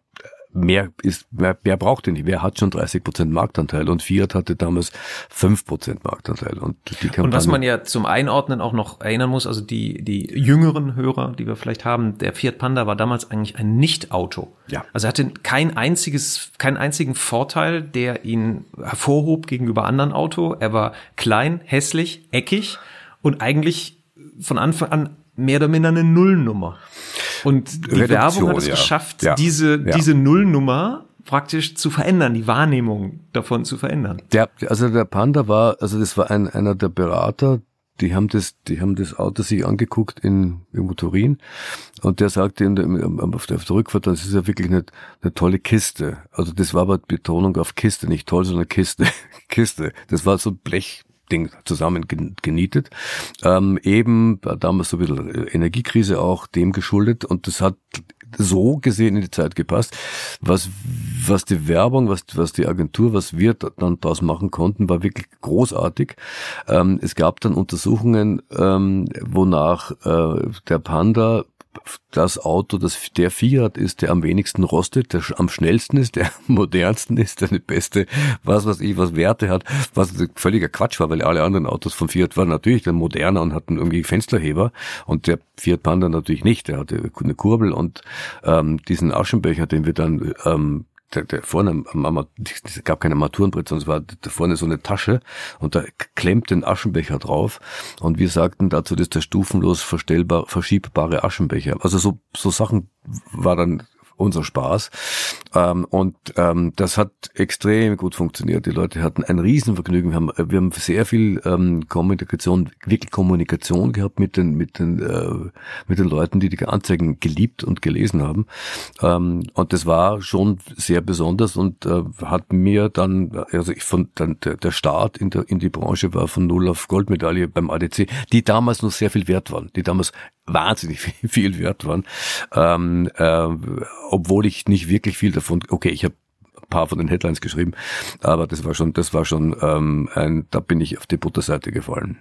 mehr ist, wer, wer braucht denn nicht? Wer hat schon 30 Prozent Marktanteil? Und Fiat hatte damals 5 Prozent Marktanteil. Und, die Kampagne und was man ja zum Einordnen auch noch erinnern muss, also die, die jüngeren Hörer, die wir vielleicht haben, der Fiat Panda war damals eigentlich ein Nicht-Auto. Ja. Also er hatte kein einziges, keinen einzigen Vorteil, der ihn hervorhob gegenüber anderen Auto. Er war klein, hässlich, eckig und eigentlich von Anfang an mehr oder minder eine Nullnummer. Und die Reduktion, Werbung hat es ja. geschafft, ja. diese, ja. diese Nullnummer praktisch zu verändern, die Wahrnehmung davon zu verändern. Der, also der Panda war, also das war ein, einer der Berater, die haben das, die haben das Auto sich angeguckt in irgendwo Turin und der sagte in der, auf der Rückfahrt, das ist ja wirklich eine, eine tolle Kiste. Also das war aber Betonung auf Kiste, nicht toll, sondern Kiste, [laughs] Kiste. Das war so Blech, Ding zusammen genietet. Ähm, eben damals so ein bisschen Energiekrise auch dem geschuldet und das hat so gesehen in die Zeit gepasst. Was, was die Werbung, was, was die Agentur, was wir dann daraus machen konnten, war wirklich großartig. Ähm, es gab dann Untersuchungen, ähm, wonach äh, der Panda das Auto, das der Fiat ist, der am wenigsten rostet, der am schnellsten ist, der modernsten ist, der eine beste, was weiß ich, was Werte hat, was völliger Quatsch war, weil alle anderen Autos von Fiat waren natürlich dann moderner und hatten irgendwie Fensterheber und der Fiat Panda natürlich nicht. Der hatte eine Kurbel und ähm, diesen Aschenbecher, den wir dann ähm, der, der vorne am, es gab keine Armaturenbrett, sondern es war da vorne so eine Tasche und da klemmt ein Aschenbecher drauf und wir sagten dazu, das ist der stufenlos verstellbar, verschiebbare Aschenbecher. Also so, so Sachen war dann unser Spaß. Ähm, und ähm, das hat extrem gut funktioniert. Die Leute hatten ein Riesenvergnügen. Wir haben, wir haben sehr viel ähm, Kommunikation, wirklich Kommunikation gehabt mit den, mit den, äh, mit den Leuten, die die Anzeigen geliebt und gelesen haben. Ähm, und das war schon sehr besonders und äh, hat mir dann, also ich fand dann der, der Start in, der, in die Branche war von Null auf Goldmedaille beim ADC, die damals noch sehr viel wert waren, die damals wahnsinnig [laughs] viel, wert waren. Ähm, äh, obwohl ich nicht wirklich viel davon, okay, ich habe ein paar von den Headlines geschrieben, aber das war schon, das war schon, ähm, ein, da bin ich auf die Butterseite gefallen.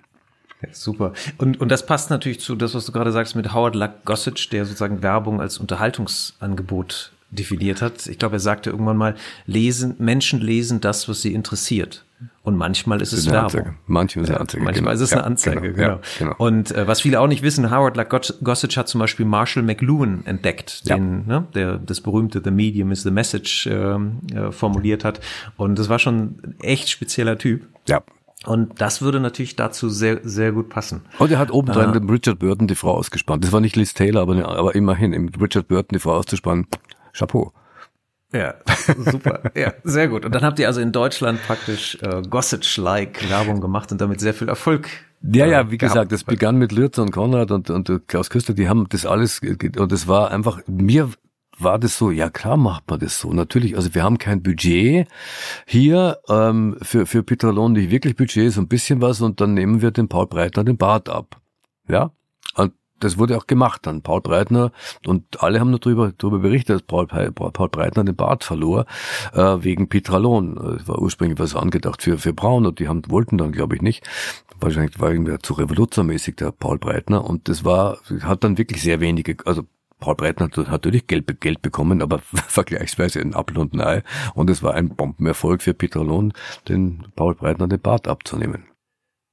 Super. Und, und das passt natürlich zu das, was du gerade sagst mit Howard Luck Gossage, der sozusagen Werbung als Unterhaltungsangebot definiert hat. Ich glaube, er sagte irgendwann mal, lesen, Menschen lesen das, was sie interessiert. Und manchmal ist es Werbung. Anzeige. Manchmal ist es eine Anzeige. Manchmal genau. ist es eine Anzeige, ja, genau. genau. Ja, genau. Und äh, was viele auch nicht wissen, Howard Gossage hat zum Beispiel Marshall McLuhan entdeckt, ja. den, ne, der das berühmte The Medium is the Message äh, äh, formuliert hat. Und das war schon ein echt spezieller Typ. Ja. Und das würde natürlich dazu sehr, sehr gut passen. Und er hat obendrein äh, Richard Burton die Frau ausgespannt. Das war nicht Liz Taylor, aber, aber immerhin, im Richard Burton die Frau auszuspannen, Chapeau. Ja, [laughs] super. ja, sehr gut. Und dann habt ihr also in Deutschland praktisch äh, Gossage-like Werbung gemacht und damit sehr viel Erfolg. Ja, ja, wie gehabt. gesagt, das begann mit Lürzer und Konrad und, und Klaus Küster, die haben das alles, und das war einfach, mir war das so, ja klar macht man das so. Natürlich, also wir haben kein Budget hier ähm, für, für Petrolon nicht wirklich Budget, so ein bisschen was und dann nehmen wir den Paul Breitner den Bart ab. Ja, das wurde auch gemacht dann. Paul Breitner und alle haben darüber, darüber berichtet, dass Paul, Paul Breitner den Bart verlor äh, wegen Petralon. Es war ursprünglich was angedacht für, für Braun und die haben, wollten dann, glaube ich, nicht. Wahrscheinlich war irgendwie zu revolutionmäßig der Paul Breitner und das war, hat dann wirklich sehr wenige, also Paul Breitner hat natürlich Geld, Geld bekommen, aber [laughs] vergleichsweise ein Apfel und Ei. Und es war ein Bombenerfolg für Petralon, den Paul Breitner den Bart abzunehmen.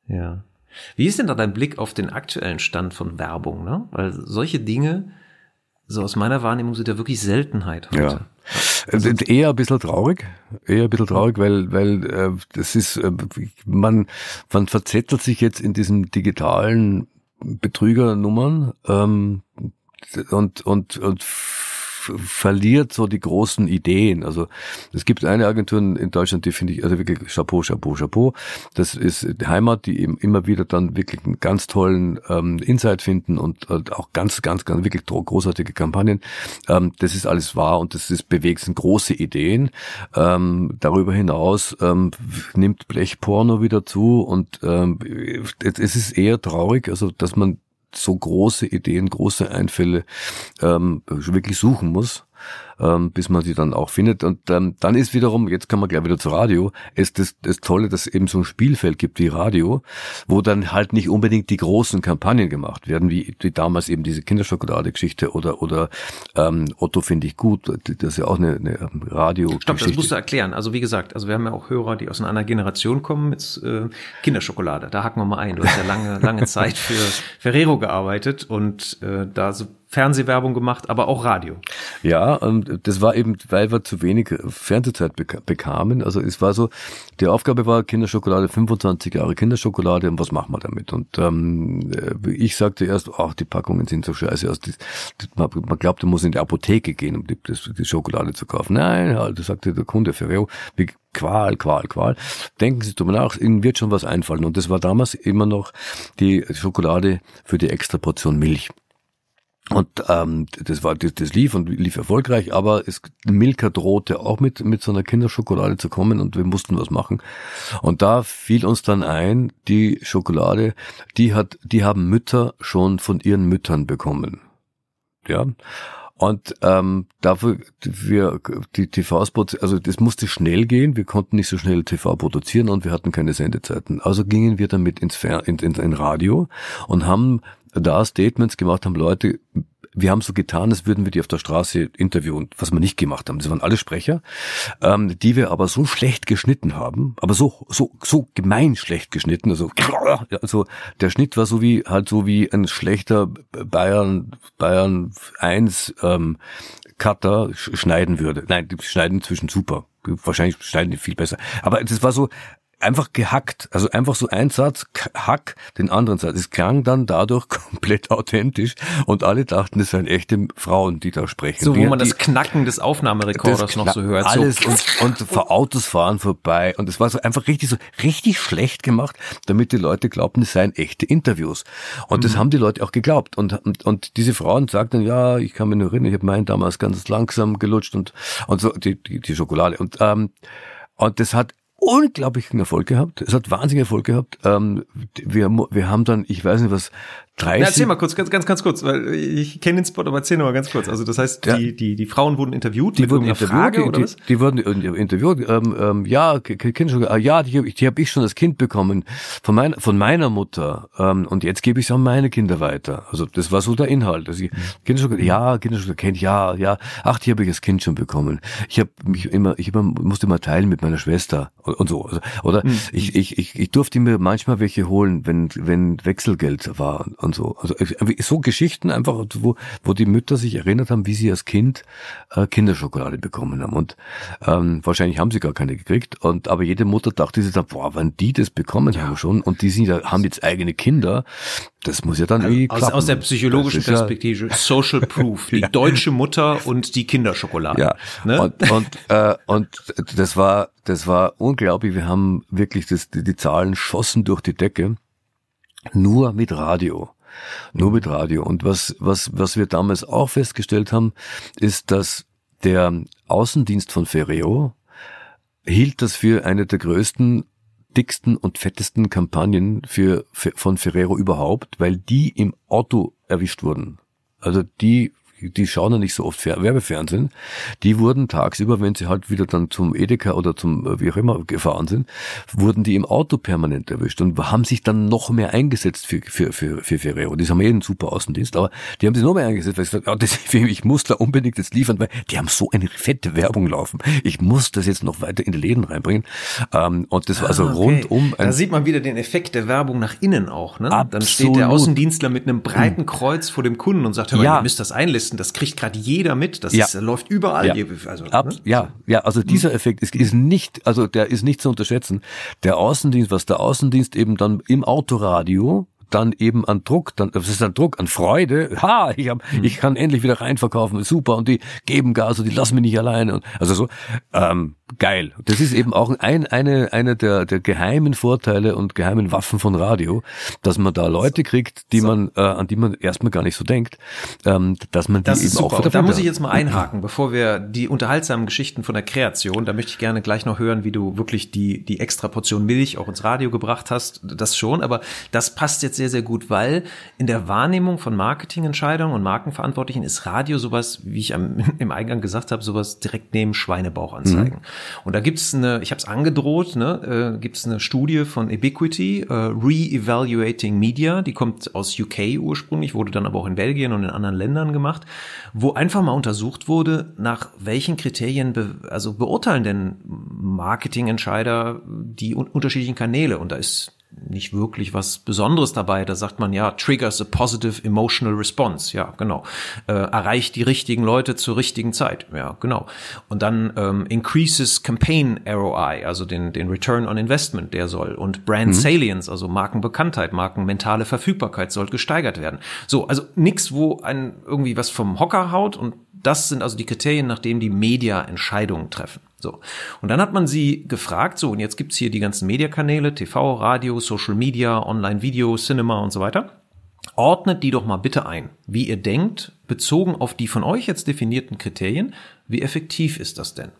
Ja. Wie ist denn da dein Blick auf den aktuellen Stand von Werbung? Ne? Weil solche Dinge, so aus meiner Wahrnehmung, sind ja wirklich Seltenheit heute. Ja. Also, eher ein bisschen traurig, eher ein bisschen traurig, weil, weil äh, das ist, äh, man, man verzettelt sich jetzt in diesen digitalen Betrügernummern ähm, und, und, und verliert so die großen Ideen. Also es gibt eine Agentur in Deutschland, die finde ich also wirklich Chapeau, Chapeau, Chapeau. Das ist Heimat, die eben immer wieder dann wirklich einen ganz tollen ähm, Insight finden und, und auch ganz, ganz, ganz wirklich großartige Kampagnen. Ähm, das ist alles wahr und das ist bewegt, sind große Ideen. Ähm, darüber hinaus ähm, nimmt Blechporno wieder zu und ähm, es ist eher traurig, also dass man so große Ideen, große Einfälle ähm, wirklich suchen muss ähm, bis man sie dann auch findet. Und ähm, dann ist wiederum, jetzt kann man gleich wieder zu Radio, ist das, das Tolle, dass es eben so ein Spielfeld gibt wie Radio, wo dann halt nicht unbedingt die großen Kampagnen gemacht werden, wie, wie damals eben diese Kinderschokolade-Geschichte oder oder ähm, Otto finde ich gut, das ist ja auch eine, eine Radio. Stopp, das musst du erklären. Also wie gesagt, also wir haben ja auch Hörer, die aus einer Generation kommen mit äh, Kinderschokolade. Da hacken wir mal ein. Du hast ja lange, lange [laughs] Zeit für Ferrero gearbeitet und äh, da so Fernsehwerbung gemacht, aber auch Radio. Ja, und das war eben, weil wir zu wenig Fernsehzeit bekamen. Also es war so, die Aufgabe war Kinderschokolade, 25 Jahre Kinderschokolade und was machen wir damit? Und ähm, ich sagte erst, ach, die Packungen sind so scheiße aus. Man, man glaubt, man muss in die Apotheke gehen, um die, die Schokolade zu kaufen. Nein, halt, sagte der Kunde Ferrero, wie Qual, Qual, Qual. Denken Sie drüber nach, Ihnen wird schon was einfallen. Und das war damals immer noch die Schokolade für die extra Portion Milch. Und ähm, das war das, das lief und lief erfolgreich, aber es, Milka drohte auch mit mit so einer Kinderschokolade zu kommen und wir mussten was machen. Und da fiel uns dann ein, die Schokolade, die hat, die haben Mütter schon von ihren Müttern bekommen, ja. Und ähm, dafür wir die TV-Spots, also das musste schnell gehen. Wir konnten nicht so schnell TV produzieren und wir hatten keine Sendezeiten. Also gingen wir damit ins Fer in, in, in Radio und haben da Statements gemacht, haben Leute wir haben so getan, als würden wir die auf der Straße interviewen, was wir nicht gemacht haben. Das waren alle Sprecher, ähm, die wir aber so schlecht geschnitten haben, aber so so so gemein schlecht geschnitten, also also der Schnitt war so wie halt so wie ein schlechter Bayern Bayern 1 ähm, Cutter schneiden würde. Nein, die schneiden inzwischen super. Wahrscheinlich schneiden die viel besser. Aber das war so einfach gehackt. Also einfach so ein Satz, hack den anderen Satz. Es klang dann dadurch [laughs] komplett authentisch und alle dachten, es seien echte Frauen, die da sprechen. So, wo die, man das Knacken des Aufnahmerekorders noch so hört. Alles so. und, und vor Autos fahren vorbei. Und es war so einfach richtig so, richtig schlecht gemacht, damit die Leute glaubten, es seien echte Interviews. Und das haben die Leute auch geglaubt. Und, und, und diese Frauen sagten, ja, ich kann mich nur erinnern, ich habe meinen damals ganz langsam gelutscht und, und so, die, die, die Schokolade. Und, ähm, und das hat unglaublichen Erfolg gehabt. Es hat wahnsinnig Erfolg gehabt. Ähm, wir, wir haben dann, ich weiß nicht was, 30. Na, erzähl mal kurz, ganz, ganz, ganz kurz, weil ich kenne den Spot, aber erzähl noch mal ganz kurz. Also das heißt, die, ja. die, die Frauen wurden interviewt die wurden interviewt, Frage, die, oder was? Die, die wurden interviewt, ähm, ähm, ja, kind schon, äh, ja, die, die habe ich schon als Kind bekommen von, mein, von meiner Mutter ähm, und jetzt gebe ich es an meine Kinder weiter. Also das war so der Inhalt. Also ich, Kinder schon, ja, Kinder schon kennt, ja, ja, ach, die habe ich als Kind schon bekommen. Ich habe mich immer, ich immer, musste immer teilen mit meiner Schwester und, und so. Also, oder mhm. ich, ich, ich, ich durfte mir manchmal welche holen, wenn, wenn Wechselgeld war und so. Also so Geschichten einfach, wo, wo die Mütter sich erinnert haben, wie sie als Kind äh, Kinderschokolade bekommen haben. Und ähm, wahrscheinlich haben sie gar keine gekriegt. Und aber jede Mutter dachte sich dann, boah, wenn die das bekommen ja. haben schon und die sind haben jetzt eigene Kinder, das muss ja dann also irgendwie aus, aus der psychologischen Perspektive, ja, [laughs] Social Proof, die [laughs] ja. deutsche Mutter und die Kinderschokolade. Ja. Ne? Und, und, äh, und das war, das war unglaublich. Wir haben wirklich das, die, die Zahlen schossen durch die Decke. Nur mit Radio. Nur mit Radio. Und was, was, was wir damals auch festgestellt haben, ist, dass der Außendienst von Ferreo hielt das für eine der größten dicksten und fettesten Kampagnen für, für, von Ferrero überhaupt, weil die im Auto erwischt wurden. Also die die schauen ja nicht so oft Werbefernsehen, die wurden tagsüber, wenn sie halt wieder dann zum Edeka oder zum äh, wie auch immer gefahren sind, wurden die im Auto permanent erwischt und haben sich dann noch mehr eingesetzt für, für, für, für Ferrero. Die haben eh einen super Außendienst, aber die haben sich noch mehr eingesetzt, weil sie gesagt, ja, das, [laughs] ich muss da unbedingt jetzt liefern, weil die haben so eine fette Werbung laufen. Ich muss das jetzt noch weiter in die Läden reinbringen. Ähm, und das war also ah, okay. rundum. da sieht man wieder den Effekt der Werbung nach innen auch. Ne? Absolut. Dann steht der Außendienstler mit einem breiten Kreuz vor dem Kunden und sagt, hör mal, ja. ihr müsst das einlisten Listen, das kriegt gerade jeder mit, das ja. ist, läuft überall. Ja. Also, Ab, ne? ja, ja, also dieser Effekt ist, ist nicht, also der ist nicht zu unterschätzen. Der Außendienst, was der Außendienst eben dann im Autoradio dann eben an Druck, dann das ist ein Druck an Freude. Ha, ich hab, mhm. ich kann endlich wieder reinverkaufen, super und die geben Gas und die lassen mich nicht alleine und also so ähm, geil. Das ist eben auch ein eine eine der der geheimen Vorteile und geheimen Waffen von Radio, dass man da Leute kriegt, die so. man äh, an die man erstmal gar nicht so denkt, ähm, dass man die das eben super. auch Da muss ich jetzt mal einhaken, bevor wir die unterhaltsamen Geschichten von der Kreation, da möchte ich gerne gleich noch hören, wie du wirklich die die extra Portion Milch auch ins Radio gebracht hast, das schon, aber das passt jetzt sehr, sehr gut, weil in der Wahrnehmung von Marketingentscheidungen und Markenverantwortlichen ist Radio sowas, wie ich am, [laughs] im Eingang gesagt habe, sowas direkt neben Schweinebauchanzeigen. Mhm. Und da gibt's eine, ich habe es angedroht, ne, äh, gibt eine Studie von Ebiquity, äh, Re-Evaluating Media, die kommt aus UK ursprünglich, wurde dann aber auch in Belgien und in anderen Ländern gemacht, wo einfach mal untersucht wurde, nach welchen Kriterien be also beurteilen denn Marketingentscheider die un unterschiedlichen Kanäle. Und da ist nicht wirklich was Besonderes dabei. Da sagt man ja, triggers a positive emotional response. Ja, genau. Äh, erreicht die richtigen Leute zur richtigen Zeit. Ja, genau. Und dann ähm, increases campaign ROI, also den, den Return on Investment, der soll. Und Brand mhm. Salience, also Markenbekanntheit, Markenmentale Verfügbarkeit soll gesteigert werden. So, also nix, wo ein irgendwie was vom Hocker haut. Und das sind also die Kriterien, nach denen die Media Entscheidungen treffen. So. Und dann hat man sie gefragt, so, und jetzt gibt's hier die ganzen Mediakanäle, TV, Radio, Social Media, Online-Video, Cinema und so weiter. Ordnet die doch mal bitte ein, wie ihr denkt, bezogen auf die von euch jetzt definierten Kriterien, wie effektiv ist das denn?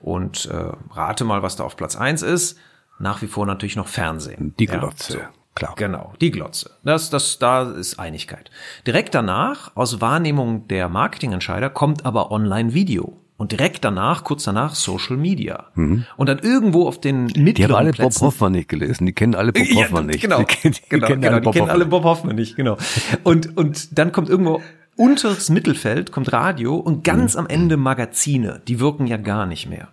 Und äh, rate mal, was da auf Platz eins ist. Nach wie vor natürlich noch Fernsehen. Die Glotze. Ja, so. Klar. Genau, die Glotze. Das, das, da ist Einigkeit. Direkt danach, aus Wahrnehmung der Marketingentscheider, kommt aber Online-Video. Und direkt danach, kurz danach, Social Media. Mhm. Und dann irgendwo auf den mittleren Die haben alle Plätzen, Bob Hoffmann nicht gelesen. Die kennen alle Bob Hoffmann ja, nicht. Genau, die, [laughs] kennen, die genau, kennen, genau, die kennen alle Bob Hoffmann nicht. Genau. Und, und dann kommt irgendwo unteres Mittelfeld kommt Radio und ganz am Ende Magazine. Die wirken ja gar nicht mehr.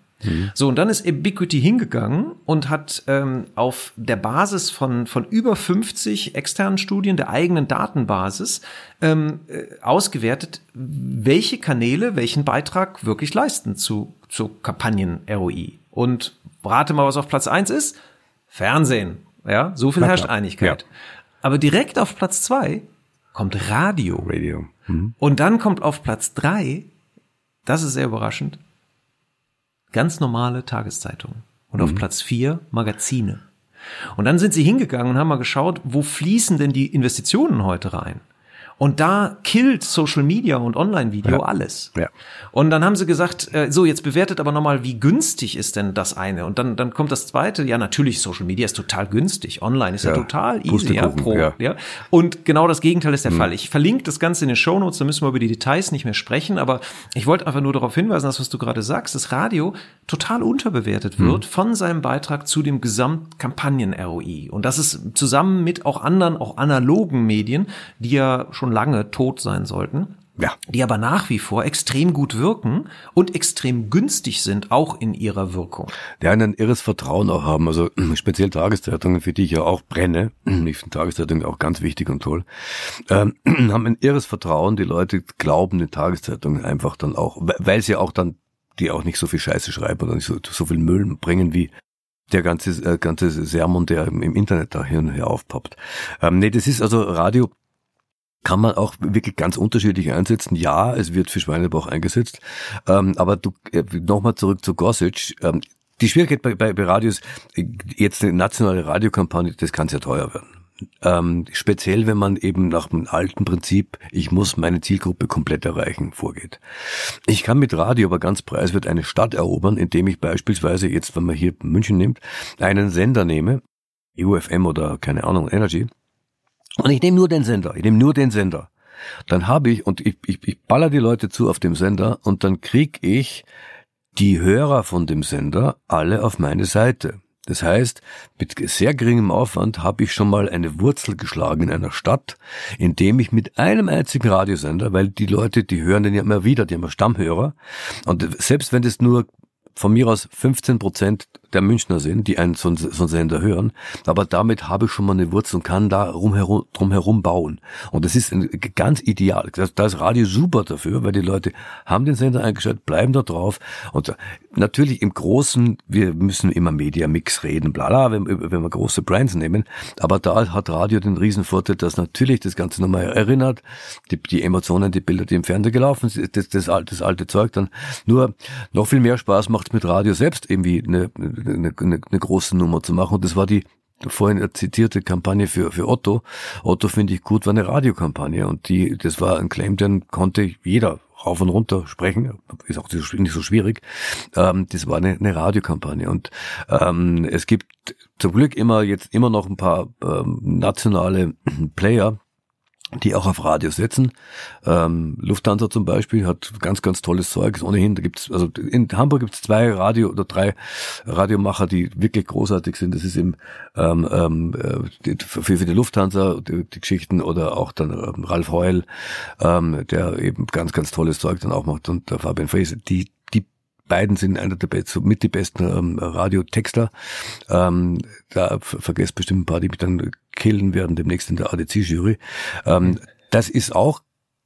So, und dann ist Ubiquity hingegangen und hat ähm, auf der Basis von, von über 50 externen Studien der eigenen Datenbasis ähm, äh, ausgewertet, welche Kanäle welchen Beitrag wirklich leisten zu, zu Kampagnen-ROI. Und rate mal, was auf Platz eins ist? Fernsehen. Ja, so viel herrscht. Einigkeit. Ja. Aber direkt auf Platz zwei kommt Radio. Radio. Mhm. Und dann kommt auf Platz drei, das ist sehr überraschend, ganz normale Tageszeitungen. Und auf Platz vier Magazine. Und dann sind sie hingegangen und haben mal geschaut, wo fließen denn die Investitionen heute rein? Und da killt Social Media und Online-Video Ja. alles. Ja. Und dann haben sie gesagt, äh, so, jetzt bewertet aber nochmal, wie günstig ist denn das eine? Und dann, dann kommt das zweite, ja, natürlich, Social Media ist total günstig. Online ist ja, Ja, total easy, ja, pro, ja. Und genau das Gegenteil ist der Fall. Ich verlinke das Ganze in den Shownotes, da müssen wir über die Details nicht mehr sprechen, aber ich wollte einfach nur darauf hinweisen, dass was du gerade sagst, das Radio total unterbewertet wird von seinem Beitrag zu dem Gesamtkampagnen-ROI. Und das ist zusammen mit auch anderen, auch analogen Medien, die ja schon lange tot sein sollten, Ja. die aber nach wie vor extrem gut wirken und extrem günstig sind, auch in ihrer Wirkung. Die einen ein irres Vertrauen auch haben, also [clears throat] speziell Tageszeitungen, für die ich ja auch brenne, [clears throat] ich finde Tageszeitungen auch ganz wichtig und toll, ähm, [clears throat] haben ein irres Vertrauen, die Leute glauben den Tageszeitungen einfach dann auch, we- weil sie auch dann, die auch nicht so viel Scheiße schreiben oder nicht so, so viel Müll bringen wie der ganze, äh, ganze Sermon, der im, im Internet da hin und her aufpoppt. Ähm, nee, das ist also Radio, kann man auch wirklich ganz unterschiedlich einsetzen. Ja, es wird für Schweinebauch eingesetzt. Ähm, aber du, äh, nochmal zurück zu Gossage. Ähm, die Schwierigkeit bei, bei, bei Radios, äh, jetzt eine nationale Radiokampagne, das kann sehr teuer werden. Ähm, speziell, wenn man eben nach dem alten Prinzip, ich muss meine Zielgruppe komplett erreichen, vorgeht. Ich kann mit Radio aber ganz preiswert eine Stadt erobern, indem ich beispielsweise jetzt, wenn man hier München nimmt, einen Sender nehme, UFM oder keine Ahnung, Energy, und ich nehme nur den Sender, ich nehme nur den Sender. Dann habe ich, und ich, ich, ich baller die Leute zu auf dem Sender und dann krieg ich die Hörer von dem Sender alle auf meine Seite. Das heißt, mit sehr geringem Aufwand habe ich schon mal eine Wurzel geschlagen in einer Stadt, indem ich mit einem einzigen Radiosender, weil die Leute, die hören den ja immer wieder, die haben ja Stammhörer, und selbst wenn das nur von mir aus 15 Prozent der Münchner sind, die einen so, so einen Sender hören, aber damit habe ich schon mal eine Wurzel und kann da rumherum, drumherum bauen. Und das ist ganz ideal. Das, da ist Radio super dafür, weil die Leute haben den Sender eingeschaltet, bleiben da drauf. Und natürlich im Großen, wir müssen immer Media-Mix reden, bla bla, wenn, wenn wir große Brands nehmen, aber da hat Radio den Riesenvorteil, dass natürlich das Ganze nochmal erinnert, die, die Emotionen, die Bilder, die im Fernsehen gelaufen sind, das, das, alte, das alte Zeug dann. Nur noch viel mehr Spaß macht es mit Radio selbst irgendwie eine, eine, eine, eine große Nummer zu machen. Und das war die vorhin zitierte Kampagne für, für Otto. Otto finde ich gut, war eine Radiokampagne. Und die, das war ein Claim, den konnte jeder rauf und runter sprechen, ist auch nicht so schwierig. Ähm, das war eine, eine Radiokampagne und ähm, es gibt zum Glück immer jetzt immer noch ein paar ähm, nationale [clears throat] Player, die auch auf Radio setzen. Ähm, Lufthansa zum Beispiel hat ganz, ganz tolles Zeug. Ohnehin, da gibt's, also in Hamburg gibt's zwei Radio oder drei Radiomacher, die wirklich großartig sind. Das ist eben ähm, ähm, äh, für, für die Lufthansa die, die Geschichten oder auch dann ähm, Ralf Heul, ähm, der eben ganz, ganz tolles Zeug dann auch macht und der Fabian Frese. Die beiden sind einer der besten, mit die besten ähm, Radiotexter. Ähm, da ver- vergesst bestimmt ein paar, die mich dann killen werden demnächst in der ADC-Jury. Ähm, das ist auch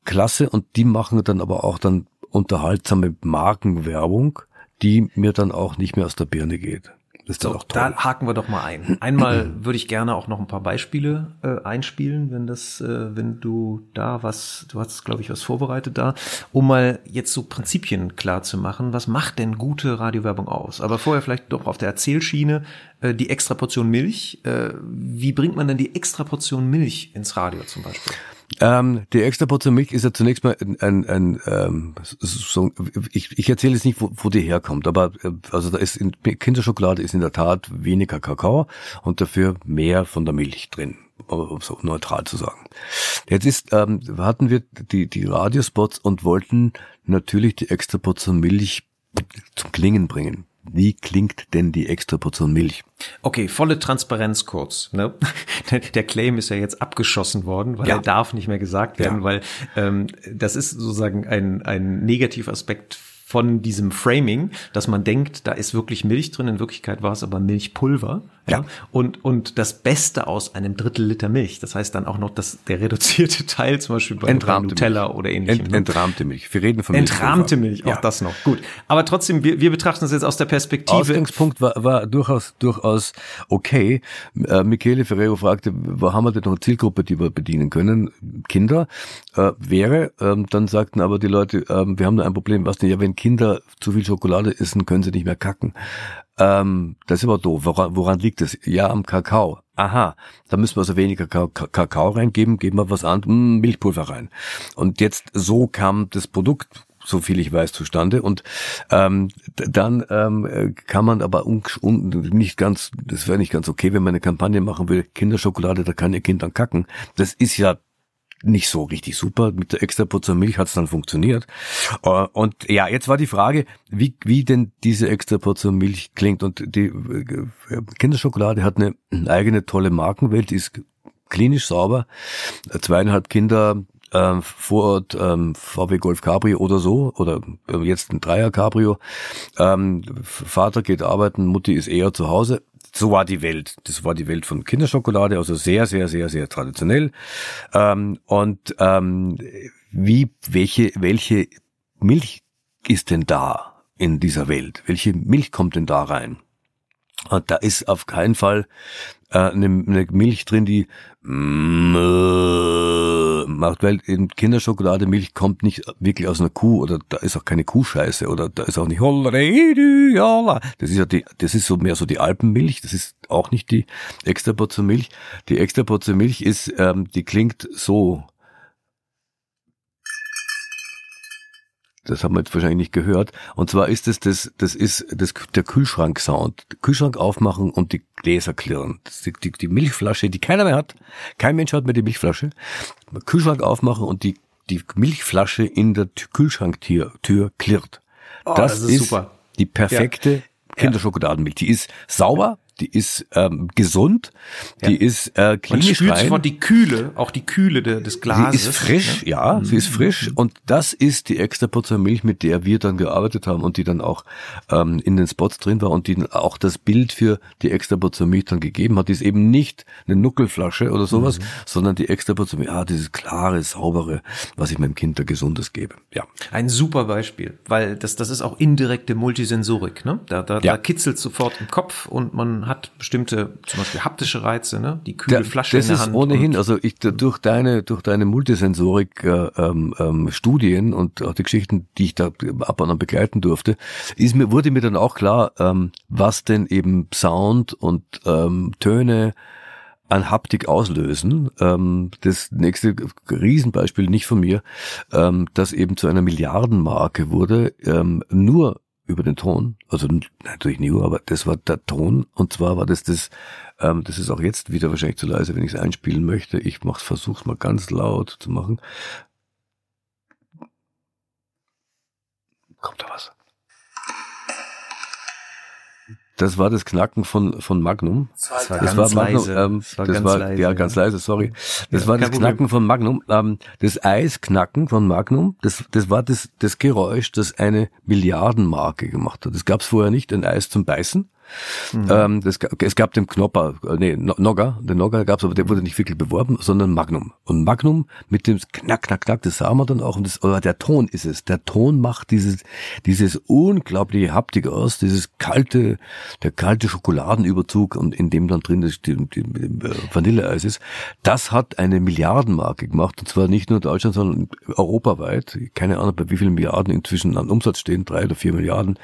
klasse und die machen dann aber auch dann unterhaltsame Markenwerbung, die mir dann auch nicht mehr aus der Birne geht. Ist So, auch toll. da haken wir doch mal ein. Einmal [clears throat] würde ich gerne auch noch ein paar Beispiele äh, einspielen, wenn das, äh, wenn du da was, du hast, glaube ich, was vorbereitet da, um mal jetzt so Prinzipien klar zu machen. Was macht denn gute Radiowerbung aus? Aber vorher vielleicht doch auf der Erzählschiene äh, die extra Portion Milch. Äh, wie bringt man denn die extra Portion Milch ins Radio zum Beispiel? Ähm, die extra Portion Milch ist ja zunächst mal ein, ein, ein ähm, so, ich, ich erzähle jetzt nicht, wo, wo die herkommt, aber äh, also da ist in Kinderschokolade ist in der Tat weniger Kakao und dafür mehr von der Milch drin, um so neutral zu sagen. Jetzt ist ähm, hatten wir die die Radiospots und wollten natürlich die extra Portion Milch zum Klingen bringen. Wie klingt denn die extra Portion Milch? Okay, volle Transparenz kurz. Ne? [laughs] Der Claim ist ja jetzt abgeschossen worden, weil Ja. er darf nicht mehr gesagt werden, Ja. weil ähm, das ist sozusagen ein, ein Negativaspekt von diesem Framing, dass man denkt, da ist wirklich Milch drin, in Wirklichkeit war es aber Milchpulver. Ja. Und, und das Beste aus einem Drittel Liter Milch. Das heißt dann auch noch das, der reduzierte [laughs] Teil, zum Beispiel bei, bei Entrahmte Nutella Milch. oder ähnlichem. Ent, ne? entrahmte Milch. Wir reden von Entrahmte Milchpulver. Milch, auch Ja. das noch. Gut. Aber trotzdem, wir, wir betrachten das jetzt aus der Perspektive. Ausgangspunkt war, war durchaus, durchaus okay. Äh, Michele Ferrero fragte, wo haben wir denn noch eine Zielgruppe, die wir bedienen können? Kinder äh, wäre, ähm, dann sagten aber die Leute, ähm, wir haben da ein Problem, was denn, ja, wenn Kinder zu viel Schokolade essen, können sie nicht mehr kacken. Ähm, das ist aber doof. Woran, woran liegt es? Ja, am Kakao. Aha, da müssen wir also weniger Ka Ka Kakao reingeben, geben wir was an, hm, Milchpulver rein. Und jetzt so kam das Produkt so viel ich weiß, zustande. Und ähm, dann ähm, äh, kann man aber un un nicht ganz, das wäre nicht ganz okay, wenn man eine Kampagne machen will, Kinderschokolade, da kann ihr Kind dann kacken. Das ist ja nicht so richtig super. Mit der extra Portion Milch hat es dann funktioniert. Äh, Und ja, jetzt war die Frage, wie, wie denn diese extra Portion Milch klingt. Und die äh, Kinderschokolade hat eine eigene tolle Markenwelt, ist klinisch sauber. Zweieinhalb Kinder ähm, Vorort ähm, VW Golf Cabrio oder so oder äh, jetzt ein Dreier Cabrio. Ähm, Vater geht arbeiten, Mutti ist eher zu Hause. So war die Welt. Das war die Welt von Kinderschokolade, also sehr, sehr, sehr, sehr traditionell. Ähm, und ähm, wie, welche, welche Milch ist denn da in dieser Welt? Welche Milch kommt denn da rein? Und da ist auf keinen Fall äh, eine, eine Milch drin, die mm, äh, macht, weil in Kinderschokolade Milch kommt nicht wirklich aus einer Kuh oder da ist auch keine Kuhscheiße oder da ist auch nicht jala. Das ist ja die, das ist so mehr so die Alpenmilch. Das ist auch nicht die extra Portion Milch. Die extra Portion Milch ist, ähm, die klingt so. Das haben wir jetzt wahrscheinlich nicht gehört. Und zwar ist es das, das ist das, der Kühlschrank-Sound. Kühlschrank aufmachen und die Gläser klirren. Das ist die, die, die Milchflasche, die keiner mehr hat. Kein Mensch hat mehr die Milchflasche. Kühlschrank aufmachen und die, die Milchflasche in der Tür- Kühlschranktür Tür klirrt. Oh, das ist super. die perfekte Kinderschokoladenmilch. Die ist sauber, die ist ähm, gesund, die ist äh, Man klinisch spürt rein. sofort die Kühle, auch die Kühle de, des Glases. Sie ist frisch, ja, sie ist frisch und das ist die extra Portion Milch, mit der wir dann gearbeitet haben und die dann auch ähm, in den Spots drin war und die auch das Bild für die extra Portion Milch dann gegeben hat. Die ist eben nicht eine Nuckelflasche oder sowas, sondern die extra Portion Milch, ah, dieses klare, saubere, was ich meinem Kind da Gesundes gebe. Ja. Ein super Beispiel, weil das, das ist auch indirekte Multisensorik. Ne? Da, da, Ja. da kitzelt sofort im Kopf und man hat bestimmte, zum Beispiel haptische Reize, ne? die kühle Da- Flasche das in der ist Hand. ohnehin, also ich durch deine durch deine Multisensorik äh, ähm, ähm, Studien und auch die Geschichten, die ich da ab und an begleiten durfte, ist mir wurde mir dann auch klar, ähm, was denn eben Sound und ähm, Töne an Haptik auslösen. Ähm, das nächste Riesenbeispiel nicht von mir, ähm, das eben zu einer Milliardenmarke wurde, ähm, nur über den Ton, also natürlich nie, aber das war der Ton und zwar war das das, ähm, das ist auch jetzt wieder wahrscheinlich zu leise, wenn ich es einspielen möchte. Ich mach, versuch's mal ganz laut zu machen. Kommt da was? Das war das Knacken von, von Magnum. Das war Das ganz war Magnum, leise. ähm, Das war das ganz war, leise, ja, ja. ganz leise, sorry. Das Ja, war das kein Problem. Knacken von Magnum, ähm, das Eisknacken von Magnum, das, das war das, das Geräusch, das eine Milliardenmarke gemacht hat. Das gab es vorher nicht, ein Eis zum Beißen. Mhm. Ähm, das, es gab den Knopper, äh, nee, No- Nogga, den Nogga gab's, aber der wurde nicht wirklich beworben, sondern Magnum. Und Magnum mit dem Knack, Knack, Knack, das sah man dann auch, und das, oder der Ton ist es. Der Ton macht dieses, dieses unglaubliche Haptik aus, dieses kalte, der kalte Schokoladenüberzug und in dem dann drin das, die, die, die äh, Vanilleeis ist. Das hat eine Milliardenmarke gemacht, und zwar nicht nur in Deutschland, sondern europaweit. Keine Ahnung, bei wie vielen Milliarden inzwischen an Umsatz stehen, drei oder vier Milliarden.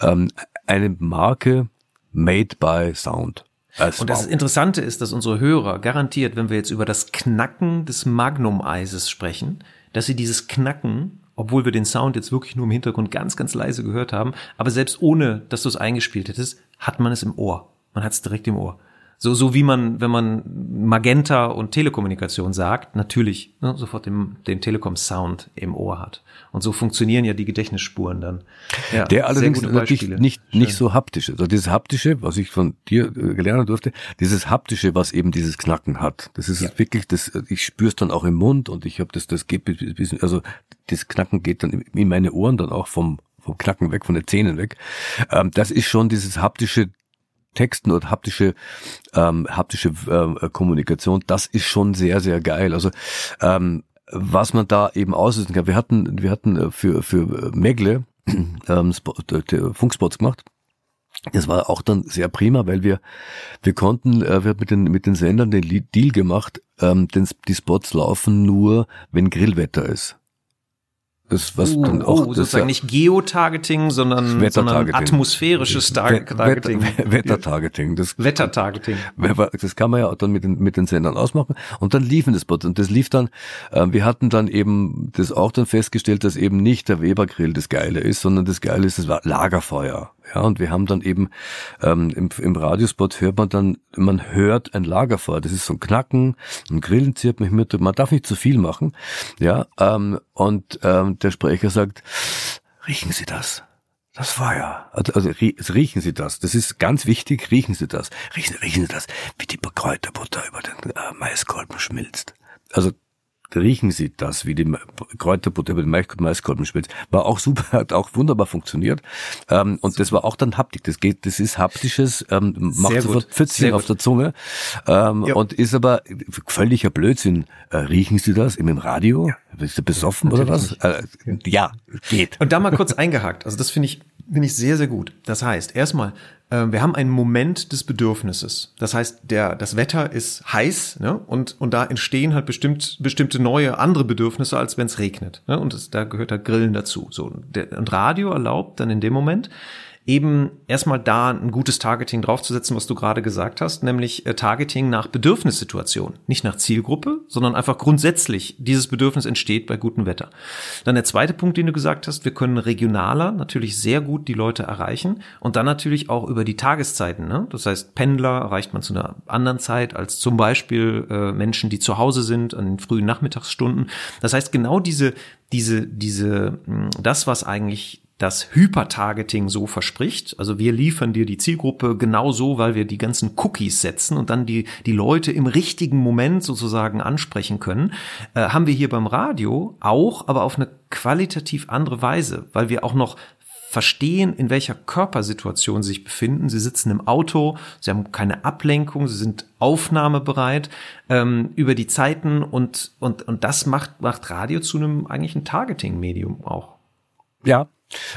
Ähm, eine Marke made by Sound. Also, Und das. Interessante ist, dass unsere Hörer garantiert, wenn wir jetzt über das Knacken des Magnum-Eises sprechen, dass sie dieses Knacken, obwohl wir den Sound jetzt wirklich nur im Hintergrund ganz, ganz leise gehört haben, aber selbst ohne, dass du es eingespielt hättest, hat man es im Ohr. Man hat es direkt im Ohr. So, so wie man, wenn man Magenta und Telekommunikation sagt, natürlich ne, sofort den, den Telekom-Sound im Ohr hat. Und so funktionieren ja die Gedächtnisspuren dann. Ja, der allerdings natürlich nicht, nicht so haptisch ist. Also dieses haptische, was ich von dir äh, gelernt durfte, dieses haptische, was eben dieses Knacken hat. Das ist ja. wirklich, das, ich spüre es dann auch im Mund und ich habe das, das geht bis, also das Knacken geht dann in meine Ohren dann auch vom vom Knacken weg, von den Zähnen weg. Ähm, das ist schon dieses haptische Texten oder haptische ähm, haptische äh, Kommunikation, das ist schon sehr sehr geil. Also ähm, was man da eben auslösen kann. Wir hatten wir hatten äh, für für Megle [clears throat] ähm, äh, Funkspots gemacht. Das war auch dann sehr prima, weil wir wir konnten äh, wir haben mit den mit den Sendern den Deal gemacht, ähm, denn die Spots laufen nur, wenn Grillwetter ist. Das, was uh, dann auch, oh, sozusagen ja, nicht Geotargeting, sondern, sondern atmosphärisches Targeting. Wettertargeting. Das, Wettertargeting. Das kann man ja dann mit den, mit den Sendern ausmachen. Und dann liefen das Bots. Und das lief dann, äh, wir hatten dann eben das auch dann festgestellt, dass eben nicht der Webergrill das Geile ist, sondern das Geile ist das Lagerfeuer. Ja, und wir haben dann eben ähm, im, im Radiospot hört man dann, man hört ein Lagerfeuer. Das ist so ein Knacken, ein Grillen zirpen, man darf nicht zu viel machen. Ja, ähm, und ähm, der Sprecher sagt, riechen Sie das? Das Feuer. Also, also riechen Sie das. Das ist ganz wichtig. Riechen Sie das. Riechen, riechen Sie das, wie die Kräuterbutter über den äh, Maiskolben schmilzt. Also riechen Sie das, wie die Kräuterbutter über den Maiskolben schmilzt. War auch super, [laughs] hat auch wunderbar funktioniert. Ähm, und das war auch dann Haptik. Das geht, das ist haptisches, ähm, macht sofort Pfützchen auf der Zunge ähm, ja. und ist aber völliger Blödsinn. Äh, riechen Sie das im Radio? Ja. Bist du besoffen oder was? Äh, ja, geht. Und da mal kurz eingehakt. Also das finde ich finde ich sehr sehr gut. Das heißt, erstmal wir haben einen Moment des Bedürfnisses. Das heißt, der, das Wetter ist heiß ne? und, und da entstehen halt bestimmt, bestimmte neue andere Bedürfnisse, als wenn es regnet. Ne? Und das, da gehört halt Grillen dazu. So, der, und Radio erlaubt dann in dem Moment, eben erstmal da ein gutes Targeting draufzusetzen, was du gerade gesagt hast, nämlich äh, Targeting nach Bedürfnissituation. Nicht nach Zielgruppe, sondern einfach grundsätzlich dieses Bedürfnis entsteht bei gutem Wetter. Dann der zweite Punkt, den du gesagt hast, wir können regionaler natürlich sehr gut die Leute erreichen und dann natürlich auch über die Tageszeiten. Ne? Das heißt, Pendler erreicht man zu einer anderen Zeit als zum Beispiel äh, Menschen, die zu Hause sind an den frühen Nachmittagsstunden. Das heißt, genau diese, diese, diese, das, was eigentlich das Hypertargeting so verspricht. Also wir liefern dir die Zielgruppe genau so, weil wir die ganzen Cookies setzen und dann die, die Leute im richtigen Moment sozusagen ansprechen können, äh, haben wir hier beim Radio auch, aber auf eine qualitativ andere Weise, weil wir auch noch verstehen, in welcher Körpersituation sie sich befinden. Sie sitzen im Auto, sie haben keine Ablenkung, sie sind aufnahmebereit ähm, über die Zeiten und, und, und das macht, macht Radio zu einem eigentlichen Targeting-Medium auch. Ja,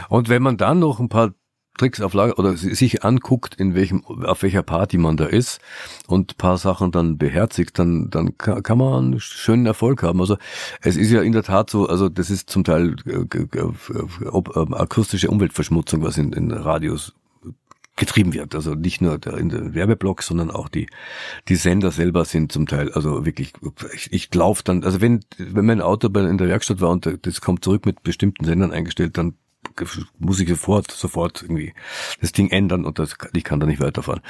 und wenn man dann noch ein paar Tricks auf Lager oder sich anguckt, in welchem, auf welcher Party man da ist und paar Sachen dann beherzigt, dann, dann kann man einen schönen Erfolg haben. Also es ist ja in der Tat so, also das ist zum Teil äh, ähm, akustische Umweltverschmutzung, was in, in Radios getrieben wird. Also nicht nur der, in den Werbeblocks, sondern auch die, die Sender selber sind zum Teil, also wirklich, ich, ich laufe dann, also wenn, wenn mein Auto bei, in der Werkstatt war und das kommt zurück mit bestimmten Sendern eingestellt, dann muss ich sofort, sofort irgendwie das Ding ändern und das, ich kann da nicht weiterfahren.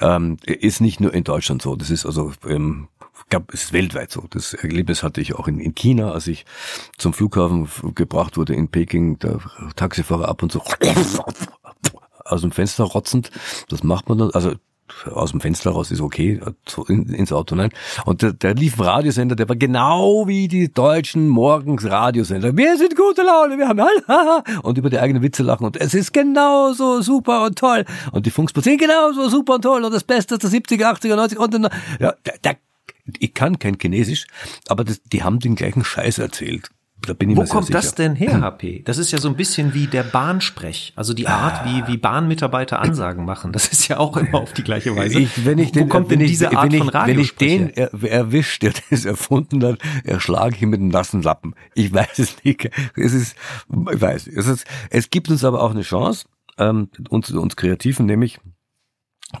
Ähm, ist nicht nur in Deutschland so, das ist also, ähm, gab, ist weltweit so. Das Erlebnis hatte ich auch in, in China, als ich zum Flughafen gebracht wurde in Peking, der Taxifahrer ab und so aus dem Fenster rotzend. Das macht man dann, also aus dem Fenster raus ist okay, ins Auto nein. Und der, der lief ein Radiosender, der war genau wie die deutschen Morgens-Radiosender. Wir sind gute Laune, wir haben [laughs] alle, und über die eigenen Witze lachen und es ist genauso super und toll. Und die Funkspots sind genauso super und toll und das Beste der 70er, 80er, 90er und dann, ja, der, der, ich kann kein Chinesisch, aber das, die haben den gleichen Scheiß erzählt. Da bin ich Wo kommt sicher. das denn her, HP? Das ist ja so ein bisschen wie der Bahnsprech, also die Art, wie, wie Bahnmitarbeiter Ansagen machen. Das ist ja auch immer auf die gleiche Weise. Ich, wenn ich den, Wo kommt denn diese Art ich, von Wenn ich den er, erwischt, der das erfunden hat, erschlage ich ihn mit einem nassen Lappen. Ich weiß es nicht. Es ist, ich weiß, es ist, es gibt uns aber auch eine Chance, ähm, uns, uns Kreativen, nämlich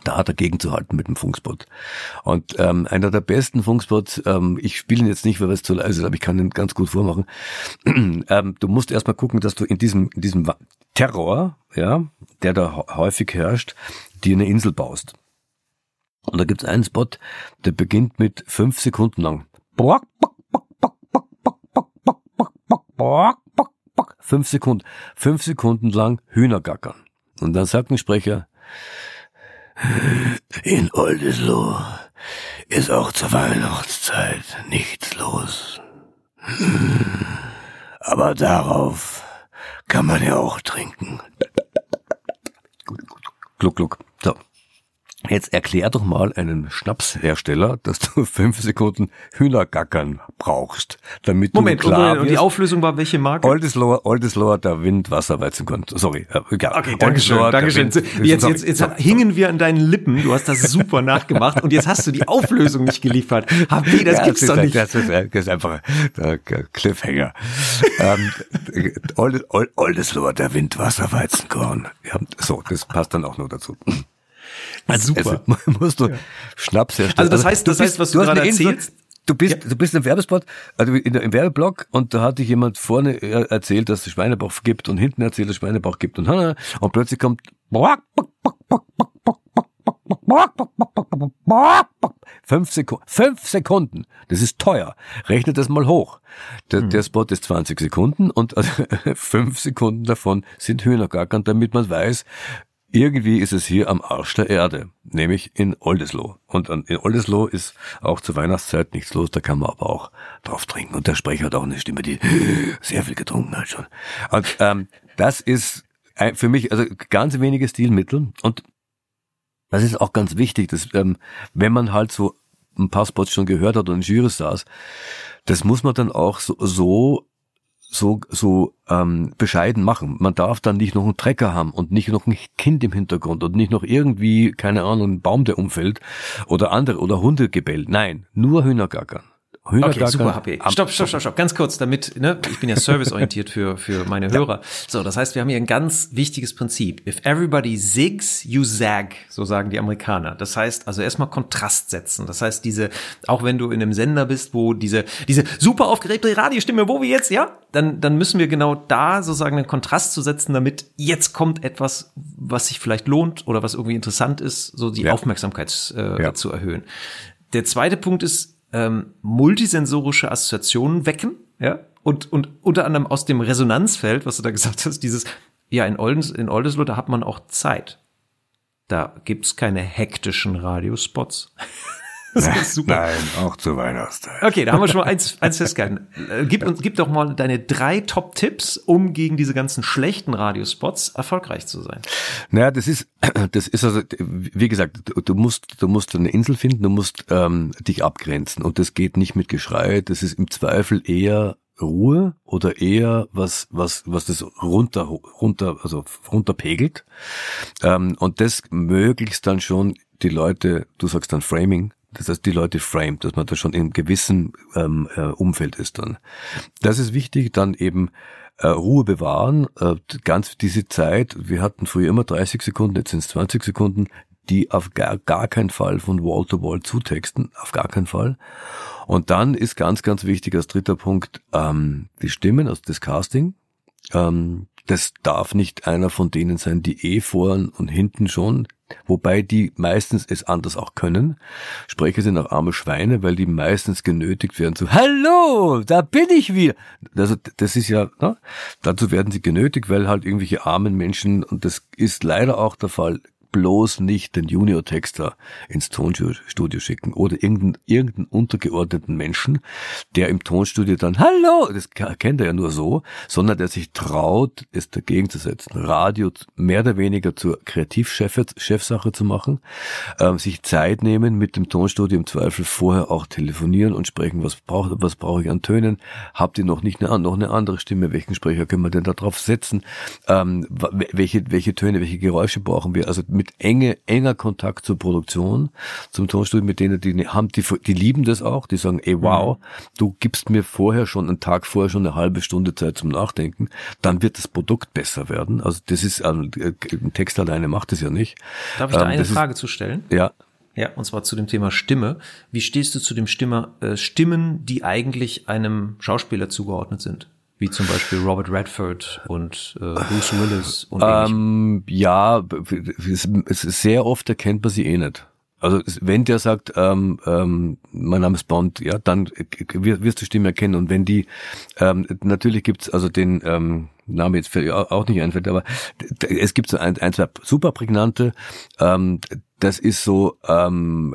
da hat er gegenzuhalten mit dem Funkspot. Und ähm, einer der besten Funkspots, ähm, ich spiele ihn jetzt nicht, weil es zu leise ist, aber ich kann ihn ganz gut vormachen. ähm, du musst erstmal gucken, dass du in diesem, in diesem Terror, ja, der da häufig herrscht, dir eine Insel baust. Und da gibt's einen Spot, der beginnt mit fünf Sekunden lang. Fünf Sekunden, fünf Sekunden lang Hühnergackern. Und dann sagt ein Sprecher, in Oldesloe ist auch zur Weihnachtszeit nichts los. Aber darauf kann man ja auch trinken. Gluck, gluck. So. Jetzt erklär doch mal einem Schnapshersteller, dass du [laughs] fünf Sekunden Hühnergackern brauchst, damit Moment, du klar Moment, und die. Auflösung war welche Marke? Oldesloe, Oldesloe, der Wind, Wasser, Weizenkorn. Sorry, äh, egal. Okay, danke schön, Oldesloe, der danke schön. Wind- Jetzt, sorry. jetzt, jetzt hingen wir an deinen Lippen. Du hast das super nachgemacht und jetzt hast du die Auflösung nicht geliefert. HP, das Ja, gibt's ist, doch nicht. Das ist, das ist einfach der Cliffhanger. ähm, Old- der Wind, Wasser, Weizenkorn. Ja, so, das passt dann auch noch dazu. Also, Super. Also, musst du Schnaps herstellen. Also das heißt- das heißt, was du hast gerade erzählst- Du bist, du bist im Werbespot, also in der, im Werbeblock und da hat dich jemand vorne äh, erzählt, dass es Schweinebauch gibt und hinten erzählt, dass es Schweinebauch gibt und, und plötzlich kommt Fünf Sekunden. Fünf Sekunden. Das ist teuer. Rechnet das mal hoch. Der, der Spot ist 20 Sekunden und also fünf Sekunden davon sind Hühnergackern, damit man weiß, irgendwie ist es hier am Arsch der Erde, nämlich in Oldesloe. Und in Oldesloe ist auch zur Weihnachtszeit nichts los, da kann man aber auch drauf trinken. Und der Sprecher hat auch eine Stimme, die [gasps] sehr viel getrunken hat schon. Und ähm, das ist für mich also ganz wenige Stilmittel und das ist auch ganz wichtig, dass ähm, wenn man halt so ein paar Spots schon gehört hat und in Jury saß, das muss man dann auch so so so, so ähm, bescheiden machen. Man darf dann nicht noch einen Trecker haben und nicht noch ein Kind im Hintergrund und nicht noch irgendwie, keine Ahnung, ein Baum, der umfällt oder andere oder Hundegebell. Nein, nur Hühnergackern. Okay, Hühnergackern super, HP. Stopp, stopp, stopp, stopp. Ganz kurz, damit, ne, ich bin ja serviceorientiert für, für meine Hörer. So, das heißt, wir haben hier ein ganz wichtiges Prinzip. If everybody zigs, you zag, so sagen die Amerikaner. Das heißt, also erstmal Kontrast setzen. Das heißt, diese, auch wenn du in einem Sender bist, wo diese, diese super aufgeregte Radiostimme, wo wir jetzt, ja, dann, dann müssen wir genau da sozusagen einen Kontrast zu setzen, damit jetzt kommt etwas, was sich vielleicht lohnt oder was irgendwie interessant ist, so die Ja. Aufmerksamkeit äh, Ja. zu erhöhen. Der zweite Punkt ist, ähm, multisensorische Assoziationen wecken, ja, und, und unter anderem aus dem Resonanzfeld, was du da gesagt hast, dieses, ja, in, Oldes, in Oldesloe, da hat man auch Zeit. Da gibt's keine hektischen Radiospots. [laughs] [laughs] das ist super. Nein, auch zur Weihnachtszeit. Okay, da haben wir schon mal eins, [laughs] eins festgehalten. Äh, Gib, uns, gib doch mal deine drei Top-Tipps, um gegen diese ganzen schlechten Radiospots erfolgreich zu sein. Naja, das ist, [clears throat] das ist also, wie gesagt, du, du musst, du musst eine Insel finden, du musst ähm, dich abgrenzen und das geht nicht mit Geschrei. Das ist im Zweifel eher Ruhe oder eher was, was, was das runter, runter, also runterpegelt. Ähm, und das möglichst dann schon die Leute, du sagst dann Framing, das heißt die Leute framed, dass man da schon in gewissem ähm, äh, Umfeld ist dann. Das ist wichtig, dann eben äh, Ruhe bewahren, äh, ganz diese Zeit, wir hatten früher immer 30 Sekunden, jetzt sind es 20 Sekunden, die auf gar, gar keinen Fall von Wall to Wall zutexten, auf gar keinen Fall. Und dann ist ganz, ganz wichtig als dritter Punkt ähm, die Stimmen, also das Casting. Ähm, das darf nicht einer von denen sein, die eh vorn und hinten schon, wobei die meistens es anders auch können. Sprecher sind auch arme Schweine, weil die meistens genötigt werden zu Hallo, da bin ich wieder. Also das ist ja, ne? dazu werden sie genötigt, weil halt irgendwelche armen Menschen, und das ist leider auch der Fall, bloß nicht den Junior-Texter ins Tonstudio schicken oder irgendeinen, irgendeinen untergeordneten Menschen, der im Tonstudio dann, hallo, das kennt er ja nur so, sondern der sich traut, es dagegen zu setzen, Radio mehr oder weniger zur Kreativchefsache zu machen, ähm, sich Zeit nehmen, mit dem Tonstudio im Zweifel vorher auch telefonieren und sprechen, was braucht, was brauche ich an Tönen, habt ihr noch nicht eine, noch eine andere Stimme, welchen Sprecher können wir denn da drauf setzen, ähm, welche, welche Töne, welche Geräusche brauchen wir, also mit enge, enger Kontakt zur Produktion, zum Tonstudio, mit denen die haben, die, die lieben das auch, die sagen, ey, wow, du gibst mir vorher schon, einen Tag vorher schon eine halbe Stunde Zeit zum Nachdenken, dann wird das Produkt besser werden. Also das ist, ähm, ein Text alleine macht es ja nicht. Darf ich da Ähm, eine das ist- Frage zu stellen? Ja, Ja, und zwar zu dem Thema Stimme. Wie stehst du zu dem Stimmer, äh, Stimmen, die eigentlich einem Schauspieler zugeordnet sind? Wie zum Beispiel Robert Redford und äh, Bruce Willis und ähm, ja, es, ist sehr oft erkennt man sie eh nicht. Also wenn der sagt, ähm, ähm, mein Name ist Bond, ja, dann wirst du Stimme erkennen. Und wenn die, ähm, natürlich gibt's also den ähm, Name jetzt auch nicht einfällt, aber es gibt so ein, ein zwei super prägnante, ähm, das ist so, ähm,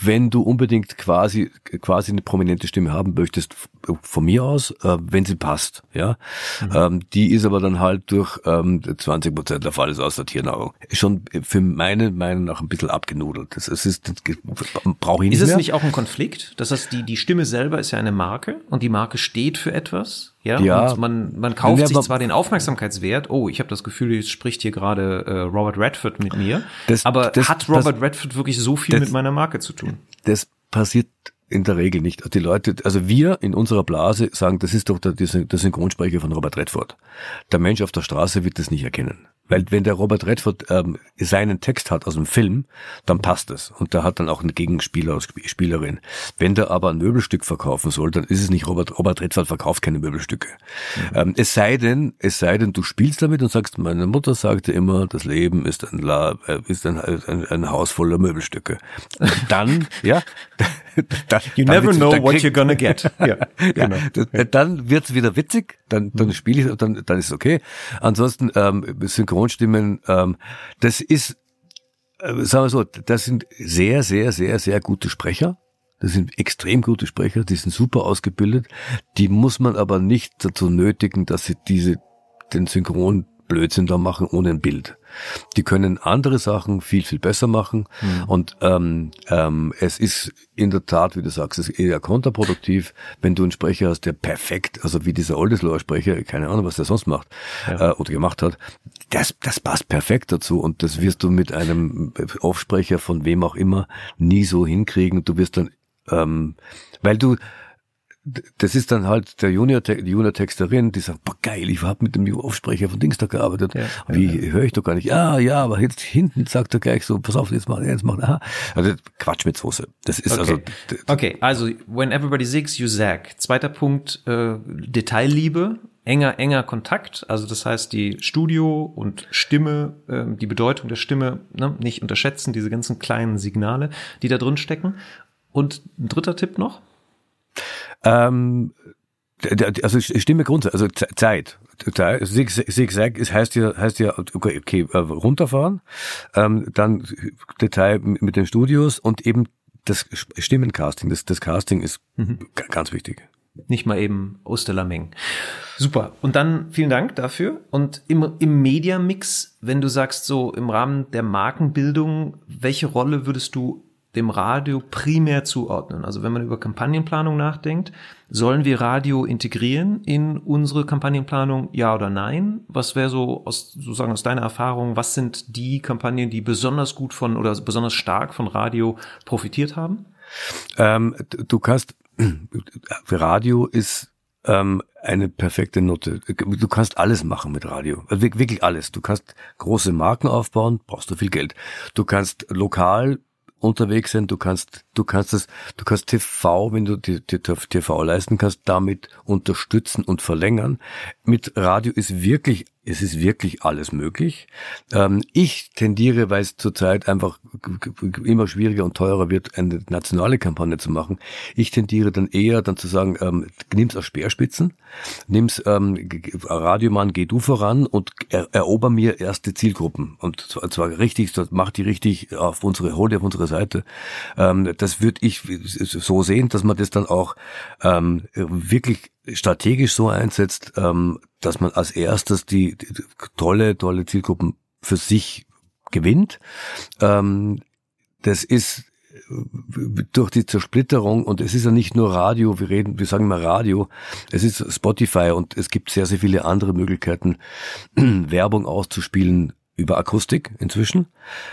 wenn du unbedingt quasi quasi eine prominente Stimme haben möchtest, von mir aus, äh, wenn sie passt, ja, mhm. ähm, die ist aber dann halt durch ähm, 20 Prozent der Fall ist aus der Tiernahrung schon für meine Meinung nach ein bisschen abgenudelt. Das, das ist brauche ich nicht Ist es mehr. nicht auch ein Konflikt? Das heißt, die die Stimme selber ist ja eine Marke und die Marke steht für etwas ja, ja. und man, man kauft sich zwar den Aufmerksamkeitswert, oh, ich habe das Gefühl, jetzt spricht hier gerade äh, Robert Redford mit mir, das, aber das, hat Robert das, Redford wirklich so viel mit meiner Marke zu tun? Das passiert in der Regel nicht. Die Leute, also wir in unserer Blase sagen, das ist doch der, der Synchronsprecher von Robert Redford. Der Mensch auf der Straße wird das nicht erkennen. Weil wenn der Robert Redford ähm, seinen Text hat aus dem Film, dann passt es. Und der hat dann auch einen Gegenspieler als Spielerin. Wenn der aber ein Möbelstück verkaufen soll, dann ist es nicht Robert, Robert Redford verkauft keine Möbelstücke. Mhm. Ähm, es sei denn, es sei denn, du spielst damit und sagst, meine Mutter sagte immer, das Leben ist ein, La äh, ist ein, ein, ein Haus voller Möbelstücke. Und dann, [laughs] ja, dann, you never know what you're gonna get. [laughs] ja, genau. ja, dann wird's wieder witzig, dann, dann spiele ich, dann, dann ist es okay. Ansonsten ähm, Synchronstimmen, ähm, das ist, äh, sagen wir so, das sind sehr, sehr, sehr, sehr gute Sprecher. Das sind extrem gute Sprecher, die sind super ausgebildet. Die muss man aber nicht dazu nötigen, dass sie diese den Synchron Blödsinn da machen ohne ein Bild. Die können andere Sachen viel, viel besser machen. Mhm. Und ähm, ähm, es ist in der Tat, wie du sagst, es ist eher kontraproduktiv, wenn du einen Sprecher hast, der perfekt, also wie dieser Oldesloher Sprecher, keine Ahnung, was der sonst macht ja. äh, oder gemacht hat, das, das passt perfekt dazu und das wirst du mit einem Aufsprecher von wem auch immer nie so hinkriegen. Du wirst dann, ähm, weil du das ist dann halt der Junior, die Junior-Texterin, die sagt, boah, geil, ich habe mit dem Aufsprecher von Dings da gearbeitet. Ja, Wie ja. höre ich doch gar nicht. Ja, ja, aber jetzt hinten sagt er gleich so, pass auf, jetzt mach, jetzt mach, aha. Also Quatsch mit Soße. Das ist okay. also. Okay, also when everybody zigs, you zag. Zweiter Punkt, äh, Detailliebe enger, enger Kontakt. Also das heißt, die Studio und Stimme, äh, die Bedeutung der Stimme ne, nicht unterschätzen, diese ganzen kleinen Signale, die da drin stecken. Und ein dritter Tipp noch? Ähm, also Stimme grundsätzlich, also Zeit. Zigzag ist, heißt ja, heißt ja, okay, okay äh, runterfahren, ähm, dann Detail mit den Studios und eben das Stimmencasting, das, das Casting ist mhm. ganz wichtig. Nicht mal eben Osterlameng. Super. Und dann vielen Dank dafür. Und im, im Media-Mix, wenn du sagst, so im Rahmen der Markenbildung, welche Rolle würdest du dem Radio primär zuordnen. Also wenn man über Kampagnenplanung nachdenkt, sollen wir Radio integrieren in unsere Kampagnenplanung, ja oder nein? Was wäre so aus, sozusagen aus deiner Erfahrung, was sind die Kampagnen, die besonders gut von oder besonders stark von Radio profitiert haben? Ähm, du kannst, Radio ist ähm, eine perfekte Note. Du kannst alles machen mit Radio. Also wirklich alles. Du kannst große Marken aufbauen, brauchst du viel Geld. Du kannst lokal unterwegs sind. Du kannst, du kannst es, du kannst TV, wenn du die, die TV leisten kannst, damit unterstützen und verlängern. Mit Radio ist wirklich es ist wirklich alles möglich. Ähm, ich tendiere, weil es zurzeit einfach immer schwieriger und teurer wird, eine nationale Kampagne zu machen. Ich tendiere dann eher dann zu sagen, ähm, nimm's aus Speerspitzen, nimm's ähm, Radiomann, geh du voran und er, erober mir erste Zielgruppen und zwar richtig, mach die richtig auf unsere, hol die auf unsere Seite. Ähm, das würde ich so sehen, dass man das dann auch ähm, wirklich strategisch so einsetzt, ähm, dass man als erstes die, die tolle, tolle Zielgruppen für sich gewinnt. Ähm, das ist äh, durch die Zersplitterung und es ist ja nicht nur Radio, wir reden, wir sagen immer Radio, es ist Spotify und es gibt sehr, sehr viele andere Möglichkeiten, [clears throat] Werbung auszuspielen über Akustik inzwischen.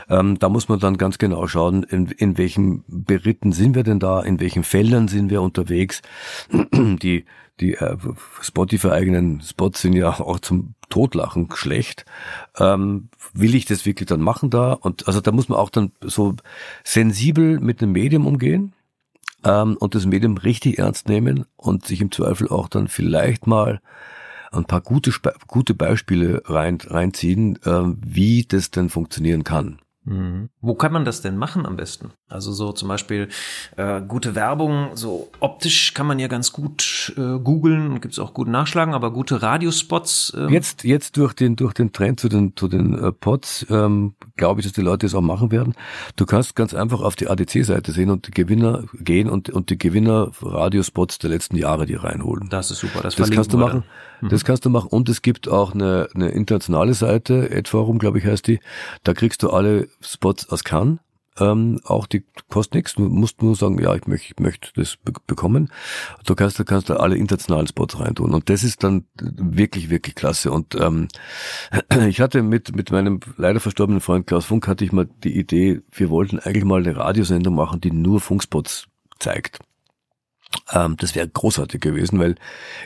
Ähm, da muss man dann ganz genau schauen, in, in welchen Beritten sind wir denn da, in welchen Feldern sind wir unterwegs. [clears throat] Die die äh, Spotify-eigenen Spots sind ja auch zum Totlachen schlecht. Ähm, will ich das wirklich dann machen da? Und also da muss man auch dann so sensibel mit dem Medium umgehen ähm, und das Medium richtig ernst nehmen und sich im Zweifel auch dann vielleicht mal ein paar gute, gute Beispiele rein, reinziehen, äh, wie das denn funktionieren kann. Mhm. Wo kann man das denn machen am besten? Also so zum Beispiel äh, gute Werbung, so optisch kann man ja ganz gut äh, googeln und gibt's auch gut nachschlagen, aber gute Radiospots. Ähm jetzt jetzt durch den durch den Trend zu den zu den äh, Pods ähm, glaube ich, dass die Leute es auch machen werden. Du kannst ganz einfach auf die ADC-Seite sehen und die Gewinner gehen und und die Gewinner Radiospots der letzten Jahre die reinholen. Das ist super. Das, das kannst du machen. Mhm. Das kannst du machen und es gibt auch eine, eine internationale Seite, Adforum, glaube ich, heißt die. Da kriegst du alle Spots aus Cannes. Ähm, auch die kostet nichts. Du musst nur sagen, ja, ich möchte, ich möchte das be bekommen. Du kannst, du kannst da alle internationalen Spots reintun. Und das ist dann wirklich, wirklich klasse. Und ähm, [clears throat] ich hatte mit, mit meinem leider verstorbenen Freund Klaus Funk hatte ich mal die Idee, wir wollten eigentlich mal eine Radiosendung machen, die nur Funkspots zeigt. Ähm, das wäre großartig gewesen, weil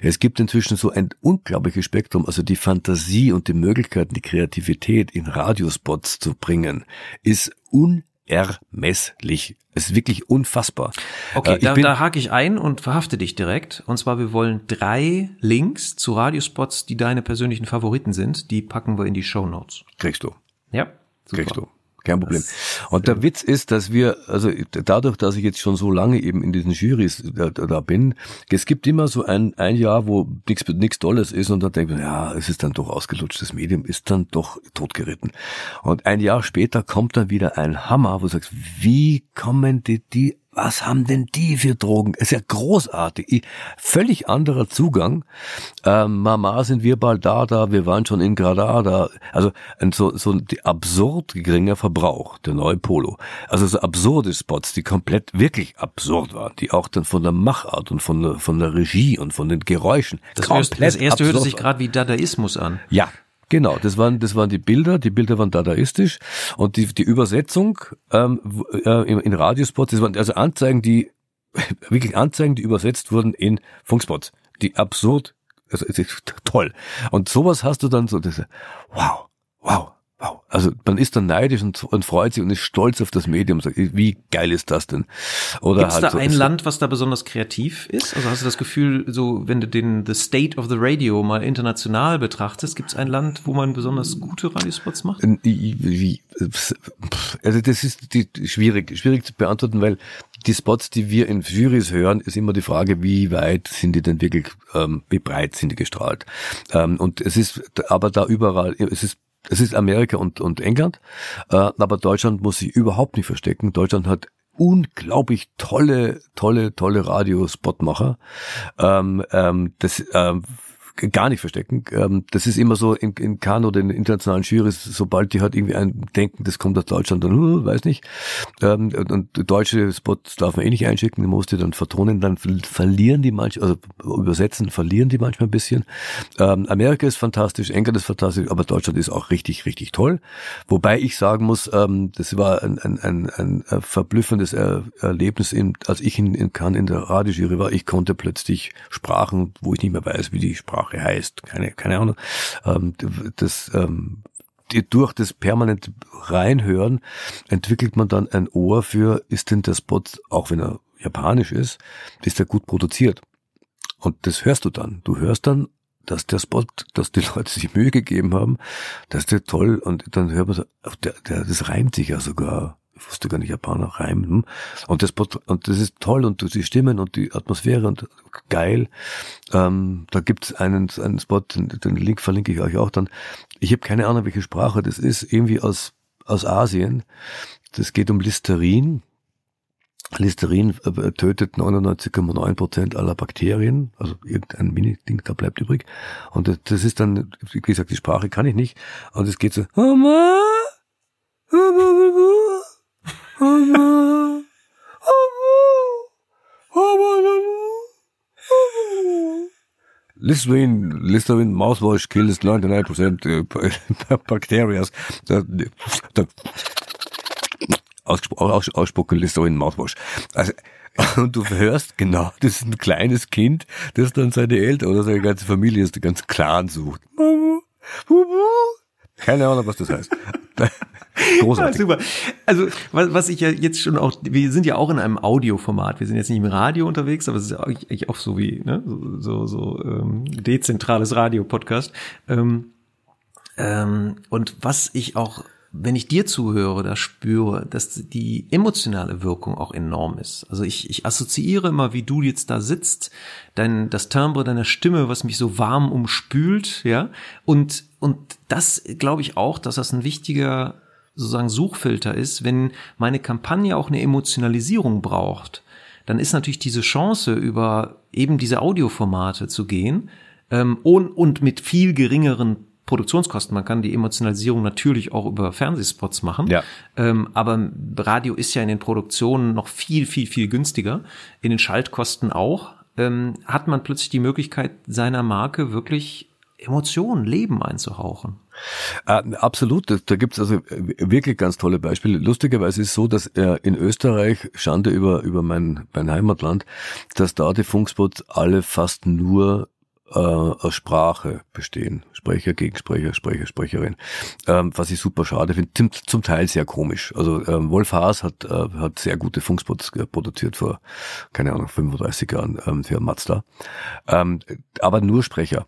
es gibt inzwischen so ein unglaubliches Spektrum, also die Fantasie und die Möglichkeiten, die Kreativität in Radiospots zu bringen, ist unermesslich. Es ist wirklich unfassbar. Okay, äh, da, da hake ich ein und verhafte dich direkt. Und zwar, wir wollen drei Links zu Radiospots, die deine persönlichen Favoriten sind. Die packen wir in die Show Notes. Kriegst du. Ja, super. Kriegst du. Kein Problem. Und der Witz ist, dass wir, also dadurch, dass ich jetzt schon so lange eben in diesen Juries da, da bin, es gibt immer so ein, ein Jahr, wo nichts nichts Tolles ist und dann denkt man, ja, es ist dann doch ausgelutscht, das Medium ist dann doch totgeritten. Und ein Jahr später kommt dann wieder ein Hammer, wo du sagst, wie kommen die, die was haben denn die für Drogen? ist ja großartig. Völlig anderer Zugang. Ähm, Mama, sind wir bald da, da, wir waren schon in Granada. Also ein, so, so ein absurd geringer Verbrauch, der neue Polo. Also so absurde Spots, die komplett wirklich absurd waren, die auch dann von der Machart und von der, von der Regie und von den Geräuschen das komplett Das erste hörte sich gerade wie Dadaismus an. Ja, Genau, das waren das waren die Bilder. Die Bilder waren dadaistisch und die die Übersetzung ähm, äh, in, Radiospots, das waren also Anzeigen, die [laughs] wirklich Anzeigen, die übersetzt wurden in Funkspots, die absurd, also toll. Und sowas hast du dann so, das, wow, wow, Wow. Also man ist dann neidisch und, und, freut sich und ist stolz auf das Medium. Sagt, wie geil ist das denn? Oder Gibt es halt da so, ein Land, was da besonders kreativ ist? Also hast du das Gefühl, so wenn du den The State of the Radio mal international betrachtest, gibt es ein Land, wo man besonders gute Radiospots macht? Also das ist die, schwierig, schwierig zu beantworten, weil die Spots, die wir in Jurys hören, ist immer die Frage, wie weit sind die denn wirklich, ähm, wie breit sind die gestrahlt? Ähm, und es ist aber da überall, es ist es ist Amerika und, und England, äh, aber Deutschland muss sich überhaupt nicht verstecken. Deutschland hat unglaublich tolle, tolle, tolle Radiospotmacher. Ähm, ähm, das ähm, gar nicht verstecken. Ähm, das ist immer so in, in Cannes oder in internationalen Jurys, sobald die halt irgendwie ein Denken, das kommt aus Deutschland, dann uh, weiß nicht. Ähm, und deutsche Spots darf man eh nicht einschicken, die musst du dann vertonen, dann verlieren die manchmal, also übersetzen, verlieren die manchmal ein bisschen. Ähm, Amerika ist fantastisch, England ist fantastisch, aber Deutschland ist auch richtig, richtig toll. Wobei ich sagen muss, das war ein, ein, ein, ein verblüffendes Erlebnis, als ich in, in Cannes in der Radiojury war. Ich konnte plötzlich Sprachen, wo ich nicht mehr weiß, wie die Sprache Sprache heißt, keine, keine Ahnung, ähm, das, ähm, durch das permanente Reinhören entwickelt man dann ein Ohr für, ist denn der Spot, auch wenn er japanisch ist, ist er gut produziert. Und das hörst du dann. Du hörst dann, dass der Spot, dass die Leute sich Mühe gegeben haben, dass der toll, und dann hört man so, der, der, das reimt sich ja sogar wusste gar nicht, Japaner reimen. Und das, und das ist toll und die Stimmen und die Atmosphäre und geil. Ähm, da gibt's einen, einen Spot, den, den Link verlinke ich euch auch dann. Ich habe keine Ahnung, welche Sprache das ist, irgendwie aus, aus Asien. Das geht um Listerin. Listerin äh, tötet 99,9 Prozent aller Bakterien, also irgendein Mini-Ding, da bleibt übrig. Und das, ist dann, wie gesagt, die Sprache kann ich nicht. Und es geht so, Listerine, Listerine mouthwash kills 99% bacteria. Ausspruch, Ausspucken Listerine mouthwash. Also, [laughs] und du hörst, genau, das ist ein kleines Kind, das dann seine Eltern oder seine ganze Familie, das den ganzen Clan sucht. Keine Ahnung, was das heißt. [laughs] Großartig. Ja, super. Also, was, was ich ja jetzt schon auch, wir sind ja auch in einem Audioformat. Wir sind jetzt nicht im Radio unterwegs, aber es ist ja eigentlich auch so wie, ne, so, so, so ähm, dezentrales Radio-Podcast. Ähm, ähm, und was ich auch wenn ich dir zuhöre, da spüre, dass die emotionale Wirkung auch enorm ist. Also ich, ich assoziiere immer, wie du jetzt da sitzt, dein, das Timbre deiner Stimme, was mich so warm umspült, ja. Und, und das glaube ich auch, dass das ein wichtiger sozusagen Suchfilter ist, wenn meine Kampagne auch eine Emotionalisierung braucht, dann ist natürlich diese Chance, über eben diese Audioformate zu gehen ähm, und, und mit viel geringeren Produktionskosten. Man kann die Emotionalisierung natürlich auch über Fernsehspots machen. Ja. Ähm, aber Radio ist ja in den Produktionen noch viel, viel, viel günstiger. In den Schaltkosten auch. Ähm, hat man plötzlich die Möglichkeit, seiner Marke wirklich Emotionen, Leben einzuhauchen. Äh, absolut, da, da gibt es also wirklich ganz tolle Beispiele. Lustigerweise ist es so, dass äh, in Österreich, Schande über, über mein, mein Heimatland, dass da die Funkspots alle fast nur äh, aus Sprache bestehen. Sprecher, Gegensprecher, Sprecher, Sprecherin. Ähm, was ich super schade finde, zum, zum Teil sehr komisch. Also ähm, Wolf Haas hat, äh, hat sehr gute Funkspots äh, produziert vor, keine Ahnung, 35 Jahren ähm, für Mazda. Ähm, aber nur Sprecher.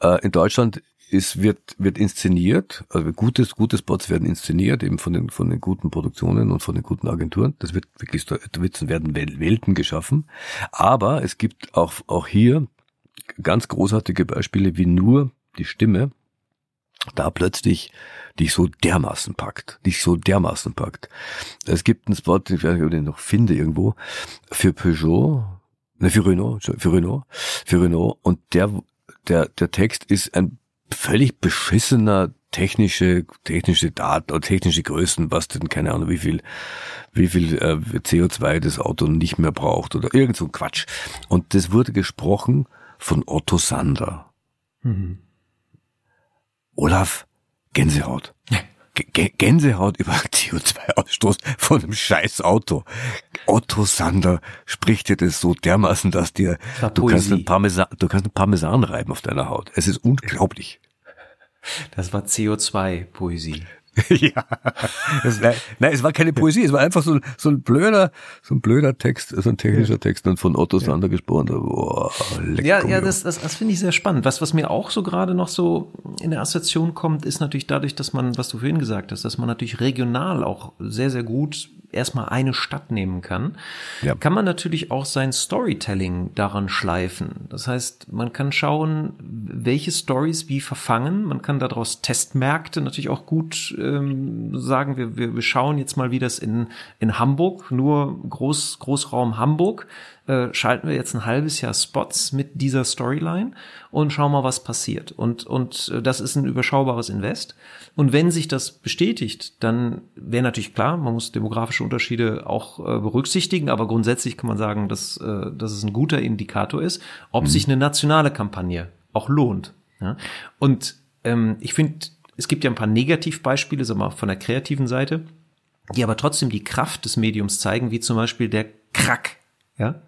Äh, in Deutschland ist, wird, wird inszeniert, also gutes, gute Spots werden inszeniert, eben von den, von den guten Produktionen und von den guten Agenturen. Das wird wirklich, da werden Welten geschaffen. Aber es gibt auch, auch hier ganz großartige Beispiele, wie nur die Stimme da plötzlich dich so dermaßen packt, dich so dermaßen packt. Es gibt einen Spot, ich weiß nicht, ob ich den noch finde irgendwo, für Peugeot, ne, für Renault, für Renault, für Renault, und der, der, der Text ist ein völlig beschissener technische, technische Daten oder technische Größen, was denn, keine Ahnung, wie viel, wie viel äh, CO2 das Auto nicht mehr braucht oder irgend so ein Quatsch. Und das wurde gesprochen von Otto Sander. Mhm. Olaf, Gänsehaut. G Gänsehaut über [laughs] CO2-Ausstoß von einem scheiß Auto. Otto Sander spricht dir das so dermaßen, dass dir, du kannst, ein Parmesan, du kannst ein Parmesan reiben auf deiner Haut. Es ist unglaublich. Das war CO2-Poesie. [laughs] ja. Das, nein, es war keine Poesie, es war einfach so, so ein blöder, so ein blöder Text, so ein technischer Text und von Otto Sander ja. gesprochen. Boah, lecker, ja, ja, das, das, das finde ich sehr spannend. Was, was mir auch so gerade noch so in der Assoziation kommt, ist natürlich dadurch, dass man, was du vorhin gesagt hast, dass man natürlich regional auch sehr, sehr gut erstmal eine Stadt nehmen kann, ja. kann man natürlich auch sein Storytelling daran schleifen. Das heißt, man kann schauen, welche Stories wie verfangen. Man kann daraus Testmärkte natürlich auch gut ähm, sagen. Wir, wir, wir schauen jetzt mal, wie das in, in Hamburg, nur Groß, Großraum Hamburg, äh, schalten wir jetzt ein halbes Jahr Spots mit dieser Storyline und schauen mal, was passiert. Und, und äh, das ist ein überschaubares Invest. Und wenn sich das bestätigt, dann wäre natürlich klar, man muss demografische Unterschiede auch äh, berücksichtigen, aber grundsätzlich kann man sagen, dass, äh, dass es ein guter Indikator ist, ob mhm. sich eine nationale Kampagne auch lohnt. Ja? Und ähm, ich finde, es gibt ja ein paar Negativbeispiele, sagen wir mal, von der kreativen Seite, die aber trotzdem die Kraft des Mediums zeigen, wie zum Beispiel der Krack, ja,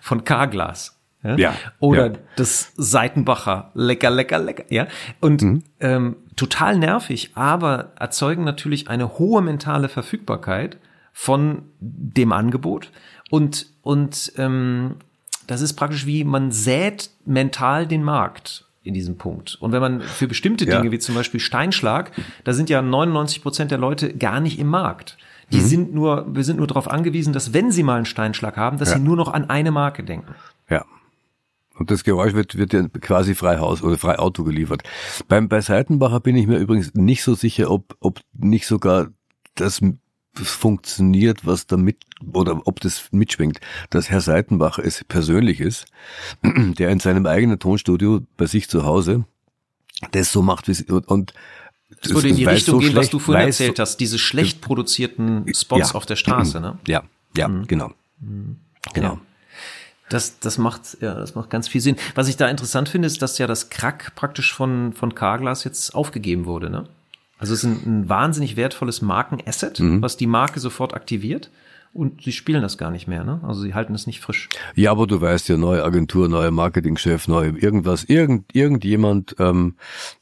von Carglass. Ja? ja Oder ja. das Seitenbacher, lecker, lecker, lecker, ja. Und mhm. ähm, total nervig, aber erzeugen natürlich eine hohe mentale Verfügbarkeit von dem Angebot und und ähm, das ist praktisch wie man sät mental den Markt in diesem Punkt. Und wenn man für bestimmte Dinge ja. wie zum Beispiel Steinschlag, da sind ja 99 Prozent der Leute gar nicht im Markt. Die mhm. sind nur, wir sind nur darauf angewiesen, dass wenn sie mal einen Steinschlag haben, dass ja. sie nur noch an eine Marke denken. Ja. Und das Geräusch wird, wird ja quasi frei Haus oder frei Auto geliefert. Beim, bei Seitenbacher bin ich mir übrigens nicht so sicher, ob, ob nicht sogar das funktioniert, was damit, oder ob das mitschwingt, dass Herr Seitenbacher es persönlich ist, [clears throat] der in seinem eigenen Tonstudio bei sich zu Hause das so macht, wie und, und das würde in die Richtung so gehen, was du vorhin erzählt hast, diese schlecht produzierten Spots ja. auf der Straße, ne? Ja, ja, mhm. genau. Mhm. Genau. Ja. Das, das macht, ja, das macht ganz viel Sinn. Was ich da interessant finde, ist, dass ja das Krack praktisch von, von Carglass jetzt aufgegeben wurde, ne? Also es ist ein, ein wahnsinnig wertvolles Markenasset, mhm. was die Marke sofort aktiviert und sie spielen das gar nicht mehr, ne? Also sie halten es nicht frisch. Ja, aber du weißt ja, neue Agentur, neuer Marketingchef, neu irgendwas, irgend, irgendjemand ähm,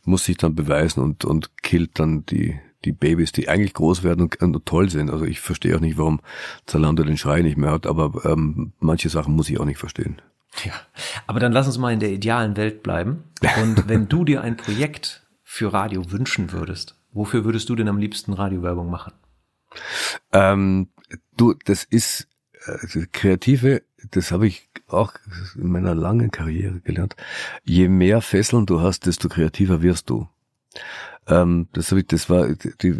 muss sich dann beweisen und, und killt dann die, die Babys, die eigentlich groß werden und, und toll sind. Also ich verstehe auch nicht, warum Zalando den Schrei nicht mehr hat, aber ähm, manche Sachen muss ich auch nicht verstehen. Ja, aber dann lass uns mal in der idealen Welt bleiben. Und wenn du dir ein Projekt für Radio wünschen würdest, Wofür würdest du denn am liebsten Radiowerbung machen? Ähm, du, das ist äh, kreative, das habe ich auch in meiner langen Karriere gelernt. Je mehr Fesseln du hast, desto kreativer wirst du. Ähm, das, ich, das war die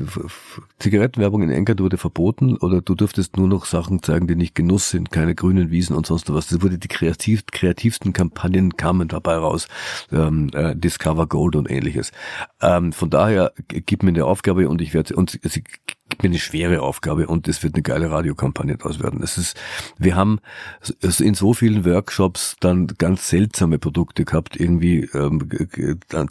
Zigarettenwerbung in England wurde verboten oder du durftest nur noch Sachen zeigen, die nicht Genuss sind, keine grünen Wiesen und sonst was. Das wurde die kreativ, kreativsten Kampagnen kamen dabei raus, ähm, äh, Discover Gold und ähnliches. Ähm, von daher gib mir eine Aufgabe und ich werde und sie gibt mir eine schwere Aufgabe und es wird eine geile Radiokampagne daraus werden. Es ist, wir haben in so vielen Workshops dann ganz seltsame Produkte gehabt, irgendwie ähm,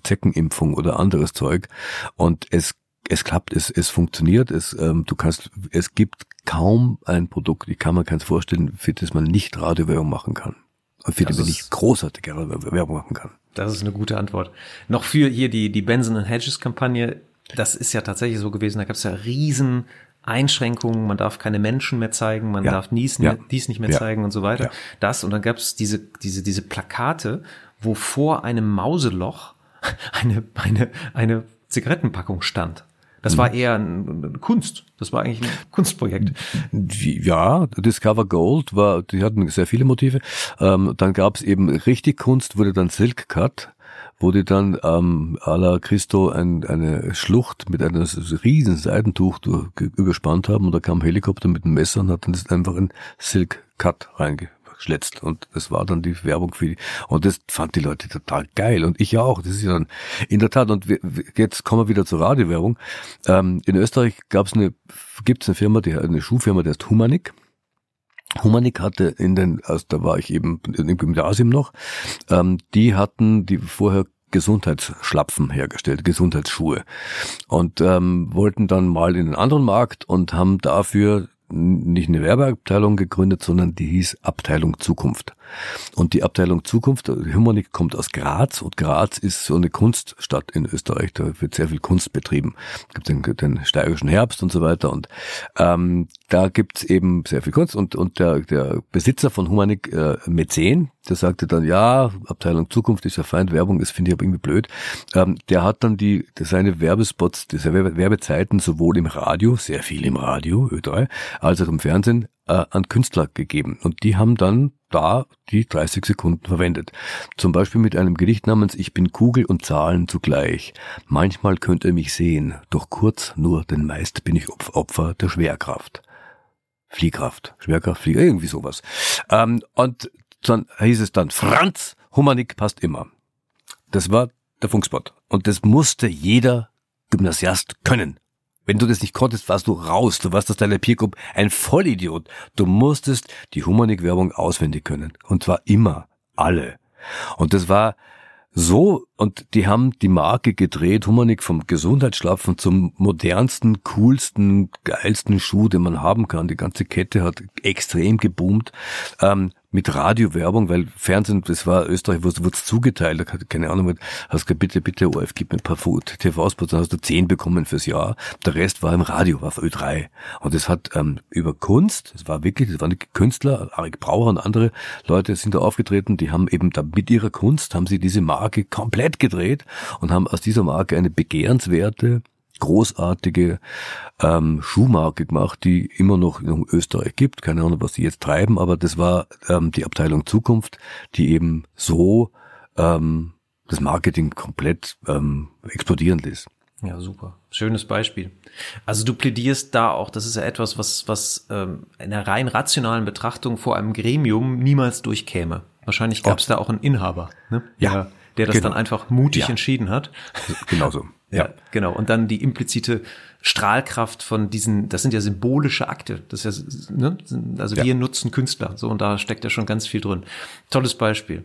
Zeckenimpfung oder anderes Zeug und es es klappt, es, es funktioniert, es, ähm, du kannst, es gibt kaum ein Produkt, ich kann mir keins vorstellen, für das man nicht Radiowerbung machen kann. Und für das man nicht großartige Werbung machen kann. Das ist eine gute Antwort. Noch für hier die, die Benson Hedges Kampagne das ist ja tatsächlich so gewesen, da gab es ja riesen Einschränkungen, man darf keine Menschen mehr zeigen, man ja. darf dies, ja. dies nicht mehr ja. zeigen und so weiter. Das und dann gab es diese, diese, diese Plakate, wo vor einem Mauseloch [laughs] eine, eine, eine Zigarettenpackung stand. Das mhm. war eher eine Kunst. Das war eigentlich ein Kunstprojekt. Ja, Discover Gold war, die hatten sehr viele Motive. Ähm, dann gab es eben richtig Kunst, wurde dann Silk Cut wo die dann ähm, à la Christo ein, eine Schlucht mit einem riesen Seidentuch durch, überspannt haben und da kam ein Helikopter mit einem Messer und hat dann einfach in Silk Cut reingeschletzt und das war dann die Werbung für die und das fand die Leute total geil und ich auch. Das ist ja dann in der Tat und wir, jetzt kommen wir wieder zur Radiowerbung. Ähm, in Österreich gab es eine, gibt es eine Firma, die eine Schuhfirma, die heißt Humanik. Humanik hatte in den, also da war ich eben im Gymnasium noch, ähm, die hatten die vorher Gesundheitsschlapfen hergestellt, Gesundheitsschuhe und ähm, wollten dann mal in einen anderen Markt und haben dafür nicht eine Werbeabteilung gegründet, sondern die hieß Abteilung Zukunft. Und die Abteilung Zukunft, Humanik kommt aus Graz und Graz ist so eine Kunststadt in Österreich. Da wird sehr viel Kunst betrieben. Es gibt den, den steirischen Herbst und so weiter. Und ähm, da gibt's eben sehr viel Kunst. Und, und der, der Besitzer von Humanik, äh, Mäzen, der sagte dann, ja, Abteilung Zukunft ist ja fein, Werbung ist, finde ich aber irgendwie blöd. Ähm, der hat dann die, seine Werbespots, diese Werbezeiten sowohl im Radio, sehr viel im Radio, Ö3, als auch im Fernsehen äh, an Künstler gegeben. Und die haben dann da die 30 Sekunden verwendet. Zum Beispiel mit einem Gedicht namens Ich bin Kugel und Zahlen zugleich. Manchmal könnt ihr mich sehen, doch kurz nur, denn meist bin ich Opfer der Schwerkraft. Fliehkraft, Schwerkraft, Flieh, irgendwie sowas. Ähm, und dann hieß es dann, Franz, Humanik passt immer. Das war der Funkspot. Und das musste jeder Gymnasiast können. Wenn du das nicht konntest, warst du raus. Du warst aus deiner Peergroup ein Vollidiot. Du musstest die Humanik-Werbung auswendig können. Und zwar immer. Alle. Und das war so, und die haben die Marke gedreht, Humanik vom Gesundheitsschlapfen zum modernsten, coolsten, geilsten Schuh, den man haben kann. Die ganze Kette hat extrem geboomt. Ähm, mit Radiowerbung, weil Fernsehen, das war Österreich, wo es zugeteilt, da keine Ahnung, hast du bitte, bitte, ORF, gib mir ein paar TV-Spots, dann hast du zehn bekommen fürs Jahr. Der Rest war im Radio, war für Ö3. Und es hat ähm, über Kunst, das war wirklich, das waren die Künstler, Arik Brauer und andere Leute sind da aufgetreten, die haben eben da mit ihrer Kunst, haben sie diese Marke komplett gedreht und haben aus dieser Marke eine begehrenswerte, großartige ähm, Schuhmarke gemacht, die immer noch in Österreich gibt. Keine Ahnung, was sie jetzt treiben, aber das war ähm, die Abteilung Zukunft, die eben so ähm, das Marketing komplett ähm, explodieren ließ. Ja, super. Schönes Beispiel. Also du plädierst da auch, das ist ja etwas, was, was ähm, in der rein rationalen Betrachtung vor einem Gremium niemals durchkäme. Wahrscheinlich gab es da auch einen Inhaber, ne? Ja. Der, der das genau. dann einfach mutig ja. entschieden hat. Genau so. Ja, genau. Und dann die implizite Strahlkraft von diesen, das sind ja symbolische Akte. Das ist ja, ne? also ja. wir nutzen Künstler, so und da steckt ja schon ganz viel drin. Tolles Beispiel.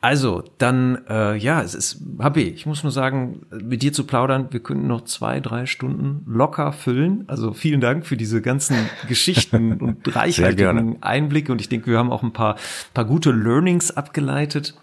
Also dann, äh, ja, es ist, HB, ich muss nur sagen, mit dir zu plaudern, wir könnten noch zwei, drei Stunden locker füllen. Also vielen Dank für diese ganzen [laughs] Geschichten und reichhaltigen Einblicke und ich denke, wir haben auch ein paar, paar gute Learnings abgeleitet.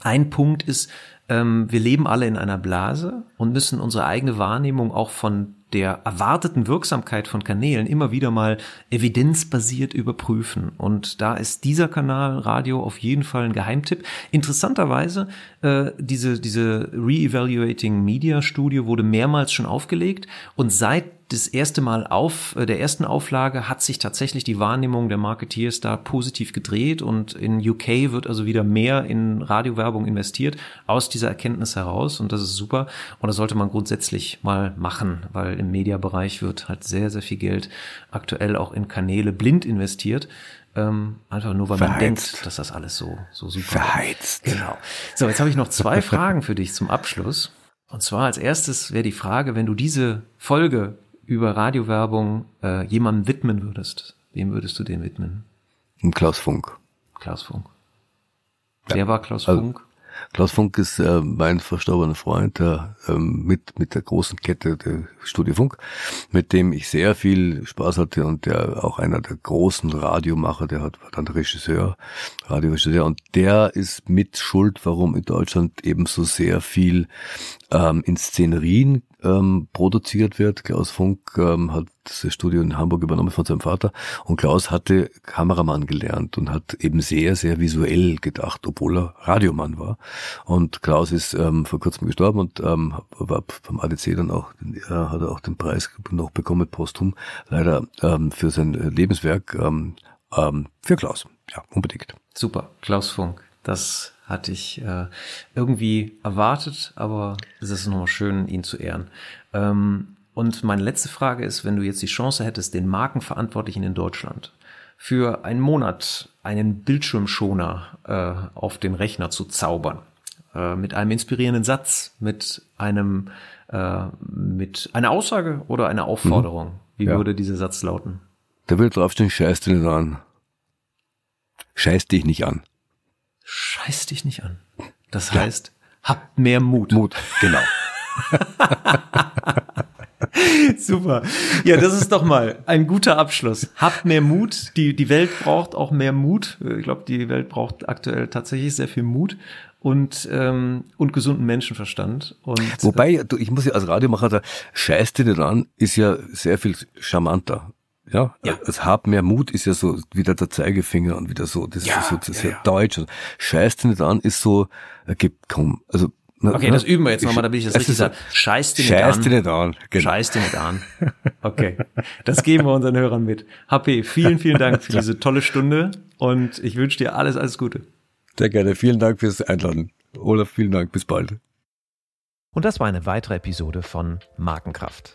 Ein Punkt ist, ähm, wir leben alle in einer Blase und müssen unsere eigene Wahrnehmung auch von der erwarteten Wirksamkeit von Kanälen immer wieder mal evidenzbasiert überprüfen. Und da ist dieser Kanal Radio auf jeden Fall ein Geheimtipp. Interessanterweise, äh, diese, diese Re-Evaluating Media Studie wurde mehrmals schon aufgelegt und seit das erste Mal auf äh, der ersten Auflage hat sich tatsächlich die Wahrnehmung der Marketeers da positiv gedreht und in UK wird also wieder mehr in Radiowerbung investiert aus dieser Erkenntnis heraus und das ist super und das sollte man grundsätzlich mal machen, weil im Mediabereich wird halt sehr sehr viel Geld aktuell auch in Kanäle blind investiert. Ähm, einfach nur, weil Verheizt. man denkt, dass das alles so, so super Verheizt. Ist. Genau. So, jetzt habe ich noch zwei [laughs] Fragen für dich zum Abschluss. Und zwar als erstes wäre die Frage, wenn du diese Folge über Radiowerbung äh, jemandem widmen würdest, wem würdest du den widmen? Klaus Funk. Klaus Funk. Ja. Wer war Klaus also, Funk? Klaus Funk ist äh, mein verstorbener Freund der, ähm, mit, mit der großen Kette der Studio Funk, mit dem ich sehr viel Spaß hatte und der auch einer der großen Radiomacher, der hat, war dann Regisseur, Radioregisseur und der ist mit Schuld, warum in Deutschland eben so sehr viel ähm, Inszenerien ähm, produziert wird. Klaus Funk ähm, hat das Studio in Hamburg übernommen von seinem Vater und Klaus hatte Kameramann gelernt und hat eben sehr, sehr visuell gedacht, obwohl er Radiomann war. Und Klaus ist ähm, vor kurzem gestorben und ähm, war vom ADC dann auch, äh, hat er auch den Preis noch bekommen, posthum, leider ähm, für sein Lebenswerk ähm, ähm, für Klaus. Ja, unbedingt. Super, Klaus Funk. Das hatte ich äh, irgendwie erwartet, aber es ist nochmal schön, ihn zu ehren. Ähm, und meine letzte Frage ist, wenn du jetzt die Chance hättest, den Markenverantwortlichen in Deutschland für einen Monat einen Bildschirmschoner äh, auf den Rechner zu zaubern, äh, mit einem inspirierenden Satz, mit einem äh, mit einer Aussage oder einer Aufforderung, mhm. wie ja. würde dieser Satz lauten? Der würde draufstehen, scheiß dich nicht an. Scheiß dich nicht an scheiß dich nicht an. Das ja. heißt, habt mehr Mut. Mut, genau. [laughs] Super. Ja, das ist doch mal ein guter Abschluss. Habt mehr Mut. Die, die Welt braucht auch mehr Mut. Ich glaube, die Welt braucht aktuell tatsächlich sehr viel Mut und, ähm, und gesunden Menschenverstand. Und, Wobei, du, ich muss ja als Radiomacher da, scheiß dir nicht an, ist ja sehr viel charmanter. Ja, ja. es hab mehr Mut ist ja so wieder der Zeigefinger und wieder so, das ja, ist so das ist ja, ja. deutsch. Scheiß dir nicht an, ist so, äh, gib, komm, also Okay, das üben wir jetzt nochmal, damit ich das richtig sage. Scheiß dir nicht Scheiß an. Dir nicht an. Genau. Scheiß dir nicht an. Okay, das geben wir unseren Hörern mit. HP, vielen, vielen Dank für diese tolle Stunde und ich wünsche dir alles, alles Gute. Sehr gerne. Vielen Dank fürs Einladen. Olaf, vielen Dank. Bis bald. Und das war eine weitere Episode von Markenkraft.